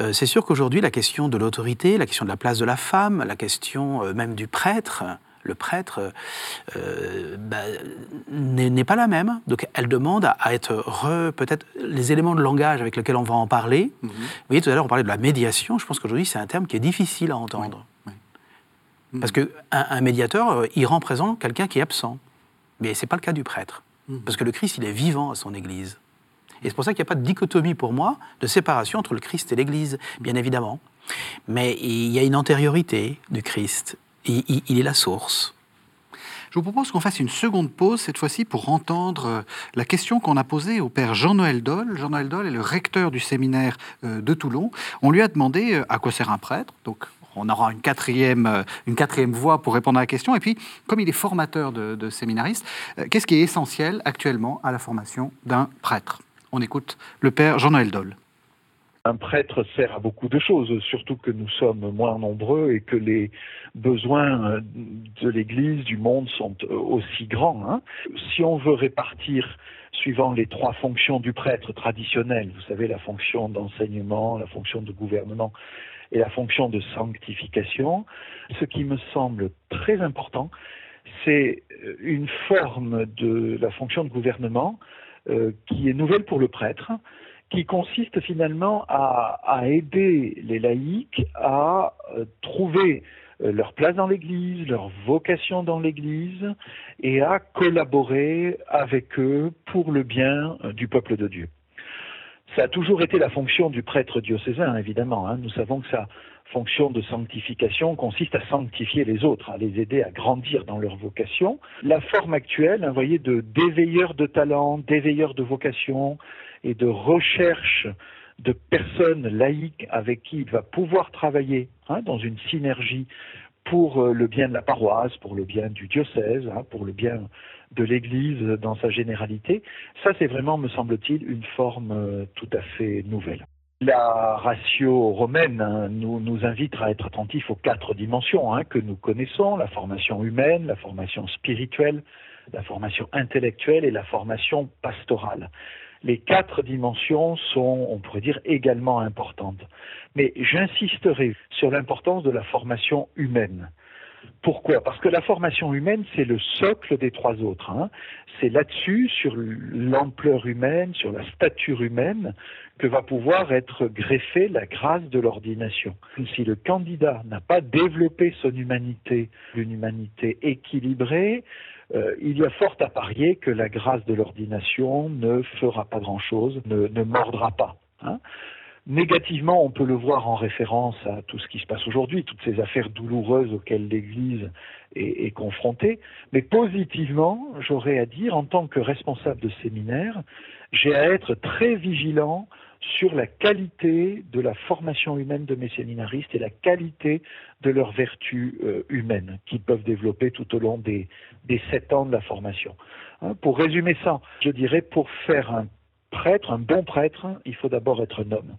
Euh, c'est sûr qu'aujourd'hui, la question de l'autorité, la question de la place de la femme, la question euh, même du prêtre, le prêtre euh, bah, n'est pas la même. Donc elle demande à, être peut-être les éléments de langage avec lesquels on va en parler. Mhm. Vous voyez, tout à l'heure, on parlait de la médiation. Je pense qu'aujourd'hui, c'est un terme qui est difficile à entendre. Parce qu'un un médiateur, il rend présent quelqu'un qui est absent. Mais ce n'est pas le cas du prêtre. Mhm. Parce que le Christ, il est vivant à son Église. Et c'est pour ça qu'il n'y a pas de dichotomie pour moi, de séparation entre le Christ et l'Église, bien évidemment. Mais il y a une antériorité du Christ. Il, est la source. Je vous propose qu'on fasse une seconde pause, cette fois-ci pour entendre euh, la question qu'on a posée au père Jean-Noël Doll. Jean-Noël Doll est le recteur du séminaire euh, de Toulon. On lui a demandé euh, à quoi sert un prêtre. Donc, on aura une quatrième, une quatrième voie pour répondre à la question. Et puis, comme il est formateur de, de séminaristes, qu'est-ce qui est essentiel actuellement à la formation d'un prêtre? On écoute le père Jean-Noël Doll. Un prêtre sert à beaucoup de choses, surtout que nous sommes moins nombreux et que les besoins de l'Église, du monde sont aussi grands. Hein. Si on veut répartir suivant les trois fonctions du prêtre traditionnel, vous savez, la fonction d'enseignement, la fonction de gouvernement et la fonction de sanctification, ce qui me semble très important, c'est une forme de la fonction de gouvernement euh, qui est nouvelle pour le prêtre, qui consiste finalement à, aider les laïcs à euh, trouver euh, leur place dans l'Église, leur vocation dans l'Église, et à collaborer avec eux pour le bien du peuple de Dieu. Ça a toujours été la fonction du prêtre diocésain, évidemment. Hein. Nous savons que ça, fonction de sanctification consiste à sanctifier les autres, à les aider à grandir dans leur vocation. La forme actuelle, vous voyez, de d'éveilleurs de talent, d'éveilleurs de vocation et de recherche de personnes laïques avec qui il va pouvoir travailler hein, dans une synergie pour euh, le bien de la paroisse, pour le bien du diocèse, hein, pour le bien de l'Église dans sa généralité. Ça, c'est vraiment, me semble-t-il, une forme euh, tout à fait nouvelle. La ratio romaine hein, nous, invite à être attentifs aux quatre dimensions hein, que nous connaissons, la formation humaine, la formation spirituelle, la formation intellectuelle et la formation pastorale. Les quatre dimensions sont, on pourrait dire, également importantes. Mais j'insisterai sur l'importance de la formation humaine. Pourquoi? Parce que la formation humaine, c'est le socle des trois autres. Hein. C'est là-dessus, sur l'ampleur humaine, sur la stature humaine, que va pouvoir être greffée la grâce de l'ordination. Si le candidat n'a pas développé son humanité, une humanité équilibrée, euh, il y a fort à parier que la grâce de l'ordination ne fera pas grand-chose, ne, mordra pas. Hein. Négativement, on peut le voir en référence à tout ce qui se passe aujourd'hui, toutes ces affaires douloureuses auxquelles l'Église est, confrontée. Mais positivement, j'aurais à dire, en tant que responsable de séminaire, j'ai à être très vigilant sur la qualité de la formation humaine de mes séminaristes et la qualité de leurs vertus euh, humaines qu'ils peuvent développer tout au long des, sept ans de la formation. Hein, pour résumer ça, je dirais pour faire un prêtre, un bon prêtre, il faut d'abord être un homme.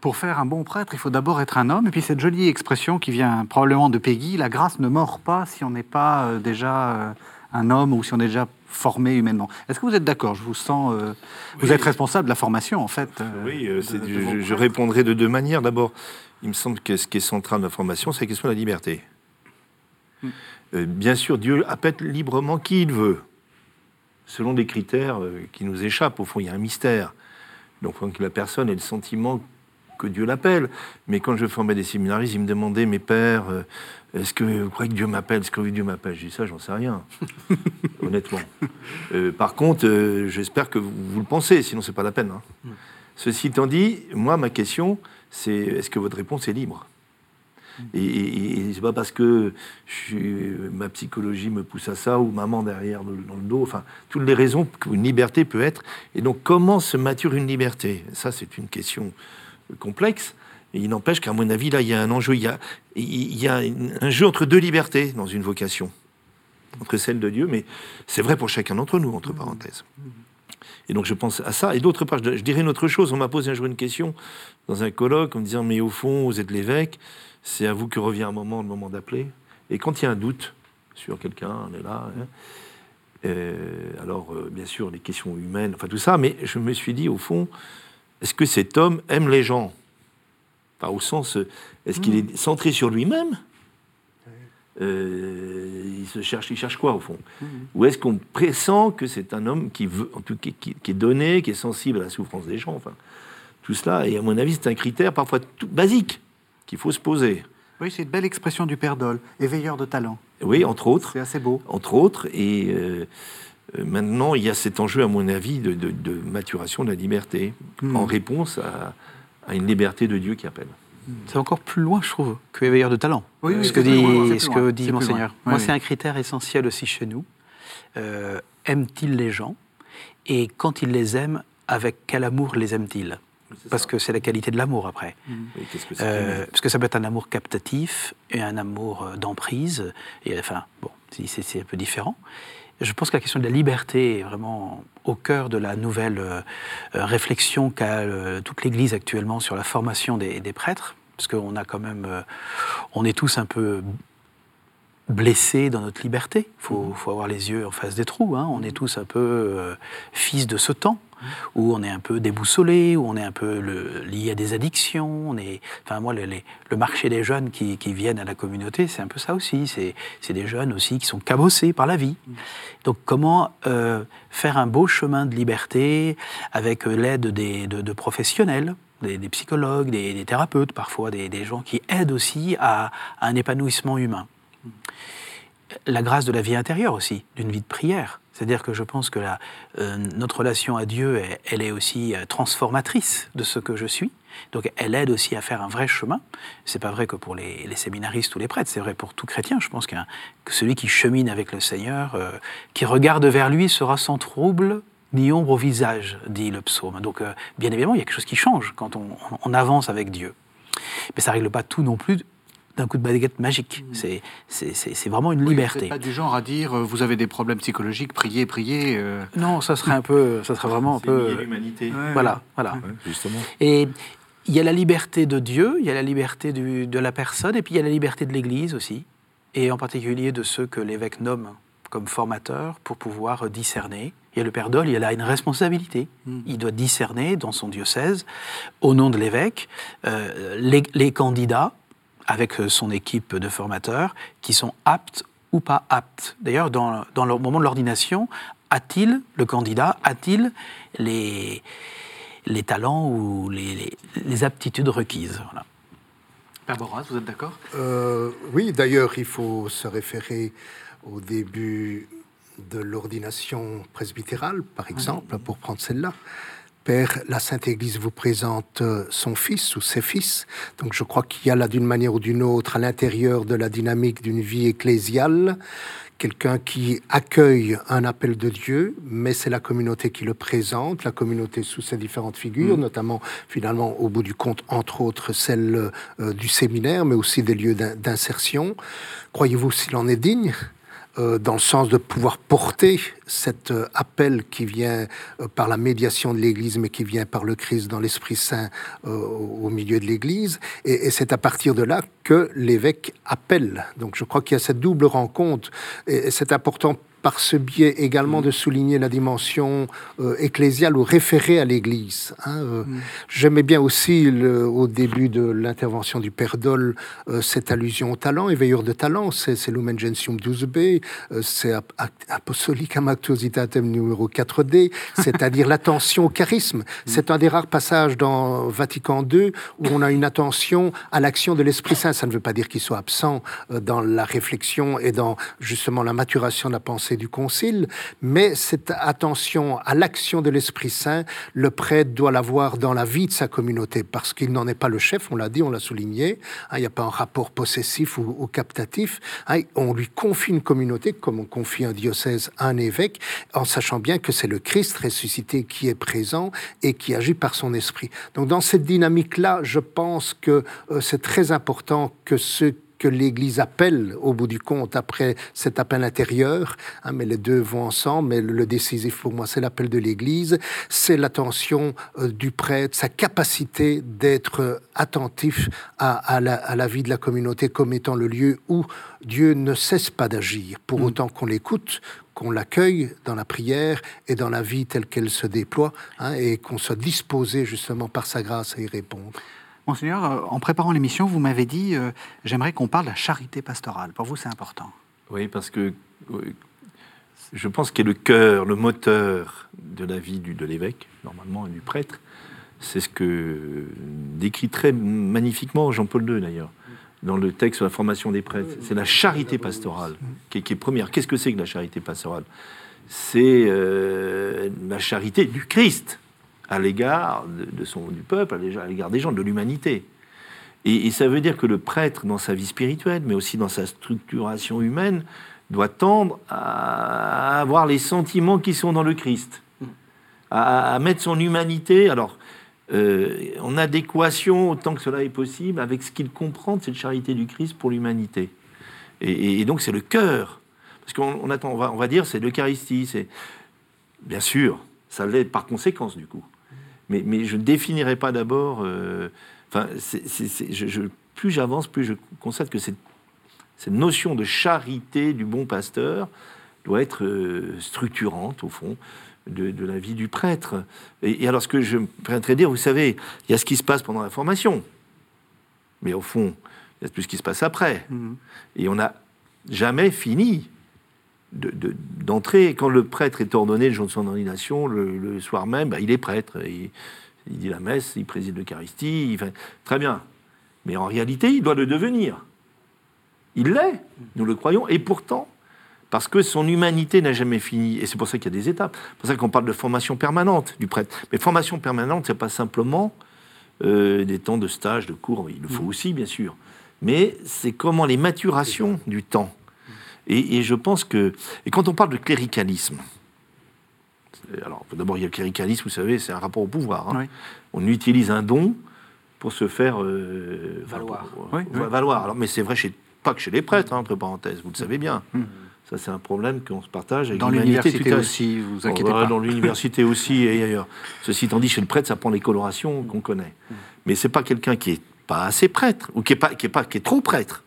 Pour faire un bon prêtre, il faut d'abord être un homme. Et puis cette jolie expression qui vient probablement de Peggy, la grâce ne mord pas si on n'est pas euh, déjà euh, un homme ou si on est déjà formé humainement. Est-ce que vous êtes d'accord? Je vous sens. Euh, vous êtes responsable de la formation, en fait. Oui, je, répondrai de deux manières. D'abord, il me semble que ce qui est central dans la formation, c'est la question de la liberté. Hmm. bien sûr, Dieu appelle librement qui il veut, selon des critères qui nous échappent. Au fond, il y a un mystère. Donc, que la personne ait le sentiment que Dieu l'appelle. Mais quand je formais des séminaristes, ils me demandaient, mes pères, est-ce que vous croyez que Dieu m'appelle? Est-ce que Dieu m'appelle? Je dis ça, j'en sais rien, *laughs* honnêtement. Euh, par contre, euh, j'espère que vous, le pensez, sinon c'est pas la peine. Hein. Mm. Ceci étant dit, moi, ma question, c'est est-ce que votre réponse est libre? Mm. Et, et, c'est pas parce que ma psychologie me pousse à ça ou maman derrière dans le dos, enfin, toutes les raisons qu'une liberté peut être. Et donc, comment se mature une liberté? Ça, c'est une question complexe. il n'empêche qu'à mon avis, là, il y a un enjeu, il y a, il y a un jeu entre deux libertés dans une vocation, entre celle de Dieu, mais c'est vrai pour chacun d'entre nous, entre parenthèses. Et donc je pense à ça. Et d'autre part, je, dirais une autre chose. On m'a posé un jour une question dans un colloque en me disant, mais au fond, vous êtes l'évêque, c'est à vous que revient un moment, le moment d'appeler. Et quand il y a un doute sur quelqu'un, on est là. Hein, euh, alors, euh, bien sûr, les questions humaines, enfin tout ça, mais je me suis dit, au fond, est-ce que cet homme aime les gens? Pas au sens, est-ce qu'il est centré sur lui-même? Euh, il se cherche, il cherche quoi au fond? Ou est-ce qu'on pressent que c'est un homme qui veut, en tout cas, qui, est donné, qui est sensible à la souffrance des gens? Enfin, tout cela. Et à mon avis, c'est un critère parfois tout basique qu'il faut se poser. Oui, c'est une belle expression du Père Dole, éveilleur de talent. Oui, entre autres. C'est assez beau. Entre autres. Et euh, maintenant, il y a cet enjeu, à mon avis, de, maturation de la liberté, hmm. en réponse à, une liberté de Dieu qui appelle. C'est encore plus loin, je trouve, que éveilleur de talent. Oui, ce, que dit, ce que dit Monseigneur. Moi, c'est un critère essentiel aussi chez nous. Euh, aime-t-il les gens? Et quand il les aime, avec quel amour les aime-t-il parce que c'est la qualité de l'amour après. Mmh. Euh, parce que ça peut être un amour captatif et un amour euh, d'emprise. Et enfin, bon, c'est un peu différent. Je pense que la question de la liberté est vraiment au cœur de la nouvelle euh, réflexion qu'a toute l'Église actuellement sur la formation des, prêtres, parce qu'on a quand même, on est tous un peu blessés dans notre liberté. Il faut, avoir les yeux en face des trous. Hein. On est tous un peu fils de ce temps où on est un peu déboussolé, où on est un peu lié à des addictions. Enfin moi, le, marché des jeunes qui, viennent à la communauté, c'est un peu ça aussi. C'est des jeunes aussi qui sont cabossés par la vie. Donc comment euh, faire un beau chemin de liberté avec euh, l'aide de, professionnels des, psychologues, des, thérapeutes parfois, des, gens qui aident aussi à un épanouissement humain? La grâce de la vie intérieure aussi, d'une vie de prière. C'est-à-dire que je pense que euh, notre relation à Dieu, elle, est aussi euh, transformatrice de ce que je suis. Donc elle aide aussi à faire un vrai chemin. C'est pas vrai que pour les, séminaristes ou les prêtres, c'est vrai pour tout chrétien. Je pense que celui qui chemine avec le Seigneur, euh, qui regarde vers lui, sera sans trouble ni ombre au visage, dit le psaume. Donc bien évidemment, il y a quelque chose qui change quand on, on avance avec Dieu. Mais ça règle pas tout non plus d'un coup de baguette magique. Mm. C'est, c'est, vraiment une liberté. Vous pas du genre à dire euh, vous avez des problèmes psychologiques, priez, priez. Euh. Non, ça serait un peu, ça serait vraiment un peu. l'humanité. voilà, voilà. justement. Et il y a la liberté de Dieu, il y a la liberté de la personne, et puis il y a la liberté de l'Église aussi, et en particulier de ceux que l'évêque nomme comme formateurs pour pouvoir discerner. Et le Père Dole, il a une responsabilité. Mm. Il doit discerner dans son diocèse, au nom de l'évêque, euh, les, les, candidats avec euh, son équipe de formateurs qui sont aptes ou pas aptes. D'ailleurs, dans, dans, le moment de l'ordination, a-t-il, le candidat, a-t-il les, les talents ou les, les, aptitudes requises? Voilà. Père Boras, vous êtes d'accord? Euh, Oui, d'ailleurs, il faut se référer au début de l'ordination presbytérale, par exemple, pour prendre celle-là. Père, la Sainte Église vous présente euh, son fils ou ses fils. Donc je crois qu'il y a là d'une manière ou d'une autre à l'intérieur de la dynamique d'une vie ecclésiale quelqu'un qui accueille un appel de Dieu, mais c'est la communauté qui le présente, la communauté sous ses différentes figures, mm. notamment finalement au bout du compte, entre autres celle euh, du séminaire, mais aussi des lieux d'insertion. Croyez-vous s'il en est digne? Euh, dans le sens de pouvoir porter cet euh, appel qui vient euh, par la médiation de l'Église, mais qui vient par le Christ dans l'Esprit Saint au milieu de l'Église. Et, c'est à partir de là que l'évêque appelle. Donc je crois qu'il y a cette double rencontre. Et c'est important par ce biais également de souligner la dimension euh, ecclésiale ou référée à l'Église. Hein, euh. mm. J'aimais bien aussi au début de l'intervention du Père Dol euh, cette allusion au talent, éveilleur de talent, c'est Lumen Gentium 12b, c'est Apostolica Mactuositatem numéro 4d, *laughs* c'est-à-dire l'attention au charisme. Mm. C'est un des rares passages dans Vatican II où on a une attention à l'action de l'Esprit Saint. Ça ne veut pas dire qu'il soit absent dans la réflexion et dans justement la maturation de la pensée du Concile, mais cette attention à l'action de l'Esprit Saint, le prêtre doit l'avoir dans la vie de sa communauté, parce qu'il n'en est pas le chef, on l'a dit, on l'a souligné, hein, il n'y a pas un rapport possessif ou, captatif, hein, on lui confie une communauté comme on confie un diocèse à un évêque, en sachant bien que c'est le Christ ressuscité qui est présent et qui agit par son esprit. Donc dans cette dynamique-là, je pense que euh, c'est très important que ceux que l'Église appelle au bout du compte après cet appel intérieur, hein, mais les deux vont ensemble, mais le décisif pour moi c'est l'appel de l'Église, c'est l'attention euh, du prêtre, sa capacité d'être attentif à, la, vie de la communauté comme étant le lieu où Dieu ne cesse pas d'agir, pour mm. autant qu'on l'écoute, qu'on l'accueille dans la prière et dans la vie telle qu'elle se déploie, hein, et qu'on soit disposé justement par sa grâce à y répondre. Monseigneur, euh, en préparant l'émission, vous m'avez dit euh, j'aimerais qu'on parle de la charité pastorale. Pour vous, c'est important. Oui, parce que je pense que le cœur, le moteur de la vie de l'évêque, normalement, et du prêtre. C'est ce que décrit très magnifiquement Jean-Paul II, d'ailleurs, dans le texte sur la formation des prêtres. C'est la charité pastorale qui est, première. Qu'est-ce que c'est que la charité pastorale? C'est euh, la charité du Christ à l'égard de, son du peuple, à l'égard des gens, de l'humanité. Et, ça veut dire que le prêtre, dans sa vie spirituelle, mais aussi dans sa structuration humaine, doit tendre à avoir les sentiments qui sont dans le Christ, à, mettre son humanité, alors euh, en adéquation autant que cela est possible avec ce qu'il comprend de cette charité du Christ pour l'humanité. Et, donc c'est le cœur, parce qu'on va, on va dire c'est l'Eucharistie, c'est bien sûr, ça l'est par conséquence du coup mais, je ne définirai pas d'abord. Euh, enfin, plus j'avance, plus je constate que cette, notion de charité du bon pasteur doit être euh, structurante, au fond, de, la vie du prêtre. Et, alors, ce que je me dire, vous savez, il y a ce qui se passe pendant la formation, mais au fond, il y a plus ce qui se passe après. Mmh. Et on n'a jamais fini d'entrer. Quand le prêtre est ordonné le jour de son ordination, le, soir même, bah, il est prêtre. Il, il, dit la messe, il préside l'Eucharistie. Fait, très bien. Mais en réalité, il doit le devenir. Il l'est, nous le croyons, et pourtant, parce que son humanité n'a jamais fini, et c'est pour ça qu'il y a des étapes. C'est pour ça qu'on parle de formation permanente du prêtre. Mais formation permanente, c'est pas simplement euh, des temps de stage, de cours, il le faut aussi, bien sûr. Mais c'est comment les maturations du temps et, je pense que. Et quand on parle de cléricalisme, alors d'abord il y a le cléricalisme, vous savez, c'est un rapport au pouvoir. Hein. On utilise un don pour se faire euh, valoir. valoir. Alors, mais c'est vrai chez, pas que chez les prêtres, hein, entre parenthèses, vous le savez bien. Mmh. Ça, c'est un problème qu'on se partage avec Dans l'université aussi, vous inquiétez pas. Dans l'université aussi et ailleurs. Ceci étant dit, chez le prêtre, ça prend les colorations qu'on connaît. Mmh. Mais c'est pas quelqu'un qui est pas assez prêtre ou qui est pas qui est pas qui est trop prêtre.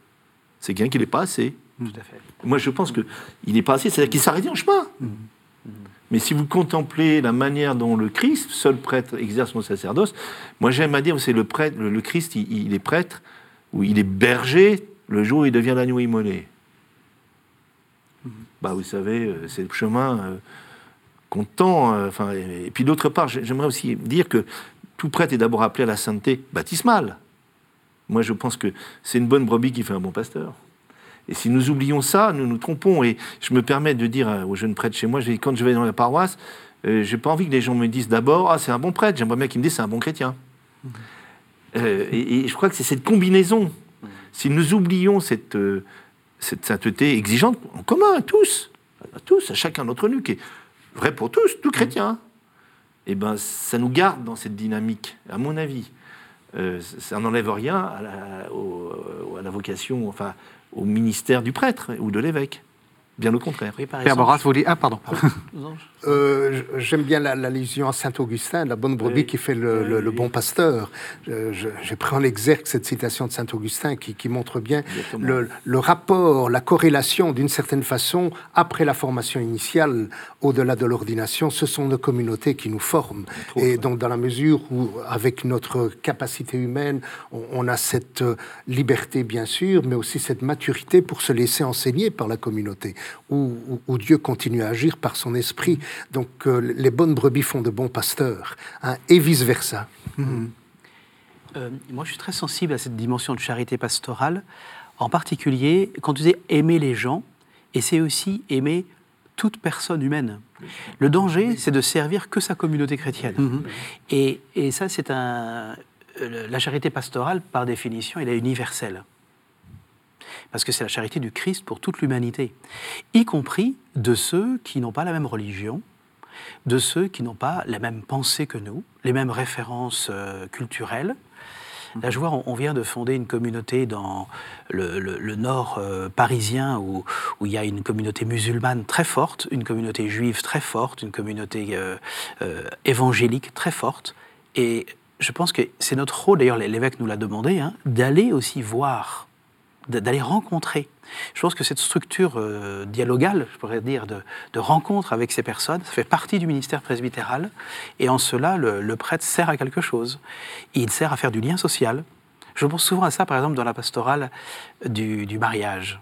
C'est quelqu'un qui n'est pas assez. Tout à fait. Moi, je pense qu'il n'est pas assez, c'est-à-dire qu'il s'arrête en chemin. Mmh. Mmh. Mais si vous contemplez la manière dont le Christ, seul prêtre, exerce son sacerdoce, moi j'aime à dire, c'est le prêtre, le, Christ, il, est prêtre, ou il est berger le jour où il devient l'agneau immolé. Bah, vous savez, euh, c'est le chemin euh, qu'on tend. Euh, enfin, et, puis d'autre part, j'aimerais aussi dire que tout prêtre est d'abord appelé à la sainteté baptismale. Moi, je pense que c'est une bonne brebis qui fait un bon pasteur. Et si nous oublions ça, nous nous trompons. Et je me permets de dire aux jeunes prêtres chez moi, quand je vais dans la paroisse, euh, j'ai pas envie que les gens me disent d'abord ah c'est un bon prêtre. J'aimerais bien qu'ils me disent c'est un bon chrétien. Mmh. Euh, et, je crois que c'est cette combinaison. Mmh. Si nous oublions cette, euh, cette sainteté exigeante en commun à tous, à tous, à chacun d'entre nous, qui est vrai pour tous, tout chrétien, et eh ben ça nous garde dans cette dynamique, à mon avis. ça n'enlève rien à la, à la vocation, enfin au ministère du prêtre ou de l'évêque. Bien au contraire. Oui, Père Boras, vous dites... Ah, pardon. *laughs* Euh, j'aime bien l'allusion à Saint-Augustin, la bonne brebis qui fait le, bon pasteur. J'ai pris en exergue cette citation de Saint-Augustin qui, montre bien le, rapport, la corrélation d'une certaine façon après la formation initiale, au-delà de l'ordination, ce sont nos communautés qui nous forment. Et donc dans la mesure où, avec notre capacité humaine, on, a cette euh, liberté bien sûr, mais aussi cette maturité pour se laisser enseigner par la communauté, où, où Dieu continue à agir par son esprit. Donc euh, les bonnes brebis font de bons pasteurs, hein, et vice-versa. Mhm. Euh, moi, je suis très sensible à cette dimension de charité pastorale, en particulier quand tu dis aimer les gens, et c'est aussi aimer toute personne humaine. Le danger, c'est de servir que sa communauté chrétienne. Mhm. Et, et ça, c'est un. La charité pastorale, par définition, elle est universelle. Parce que c'est la charité du Christ pour toute l'humanité, y compris de ceux qui n'ont pas la même religion, de ceux qui n'ont pas la même pensée que nous, les mêmes références euh, culturelles. Là, je vois, on, vient de fonder une communauté dans le, nord euh, parisien où, il y a une communauté musulmane très forte, une communauté juive très forte, une communauté euh, évangélique très forte. Et je pense que c'est notre rôle, d'ailleurs l'évêque nous l'a demandé, hein, d'aller aussi voir, d'aller rencontrer. Je pense que cette structure euh, dialogale, je pourrais dire, de, rencontre avec ces personnes, ça fait partie du ministère presbytéral. Et en cela, le, prêtre sert à quelque chose. Il sert à faire du lien social. Je pense souvent à ça, par exemple, dans la pastorale du mariage.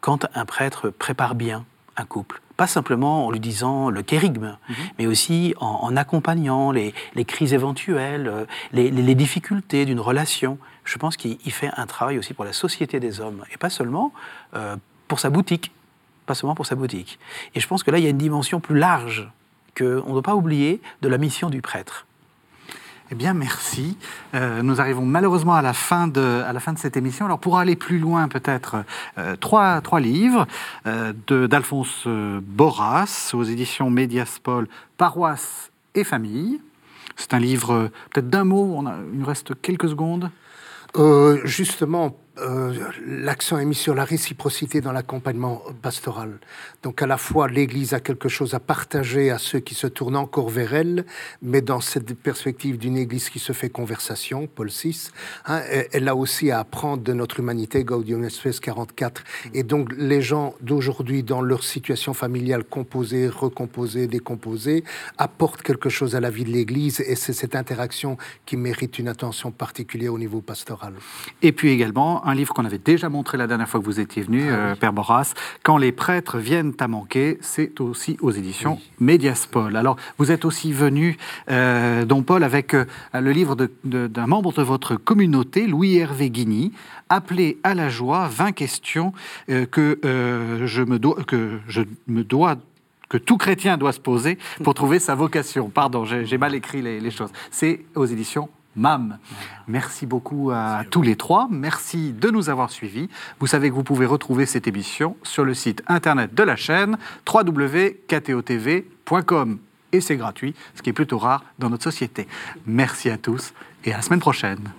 Quand un prêtre prépare bien un couple, pas simplement en lui disant le kérigme, mais aussi en, en accompagnant les, les crises éventuelles, euh, les, les- les difficultés d'une relation. Je pense qu'il il fait un travail aussi pour la société des hommes, et pas seulement euh, pour sa boutique, pas seulement pour sa boutique. Et je pense que là, il y a une dimension plus large qu'on ne doit pas oublier de la mission du prêtre. Eh bien, merci. Euh, nous arrivons malheureusement à la fin de, à la fin de cette émission. Alors, pour aller plus loin, peut-être, euh, trois, trois livres euh, d'Alphonse euh, Borras aux éditions Médiaspol, Paroisse et famille. C'est un livre peut-être d'un mot, on a, il nous reste quelques secondes. Justement, euh, l'accent est mis sur la réciprocité dans l'accompagnement pastoral. Donc à la fois l'Église a quelque chose à partager à ceux qui se tournent encore vers elle, mais dans cette perspective d'une Église qui se fait conversation, Paul VI, hein, elle- a aussi à apprendre de notre humanité, Gaudium Spes 44. Et donc les gens d'aujourd'hui, dans leur situation familiale composée, recomposée, décomposée, apportent quelque chose à la vie de l'Église, et c'est cette interaction qui mérite une attention particulière au niveau pastoral. Et puis également un livre qu'on avait déjà montré la dernière fois que vous étiez venu, euh, Père Borras, Quand les prêtres viennent à manquer, c'est aussi aux éditions Médiaspol. Alors vous êtes aussi venu, euh, Don Paul, avec euh, le livre d'un membre de votre communauté, Louis-Hervé Guigny, Appelé à la joie, 20 questions euh, que, je me dois, que je me dois que tout chrétien doit se poser pour trouver sa vocation. Pardon, j'ai j'ai mal écrit les, les choses. C'est aux éditions MAM. Merci beaucoup à tous les trois. Merci de nous avoir suivis. Vous savez que vous pouvez retrouver cette émission sur le site internet de la chaîne www.ktotv.com. Et c'est gratuit, ce qui est plutôt rare dans notre société. Merci à tous et à la semaine prochaine.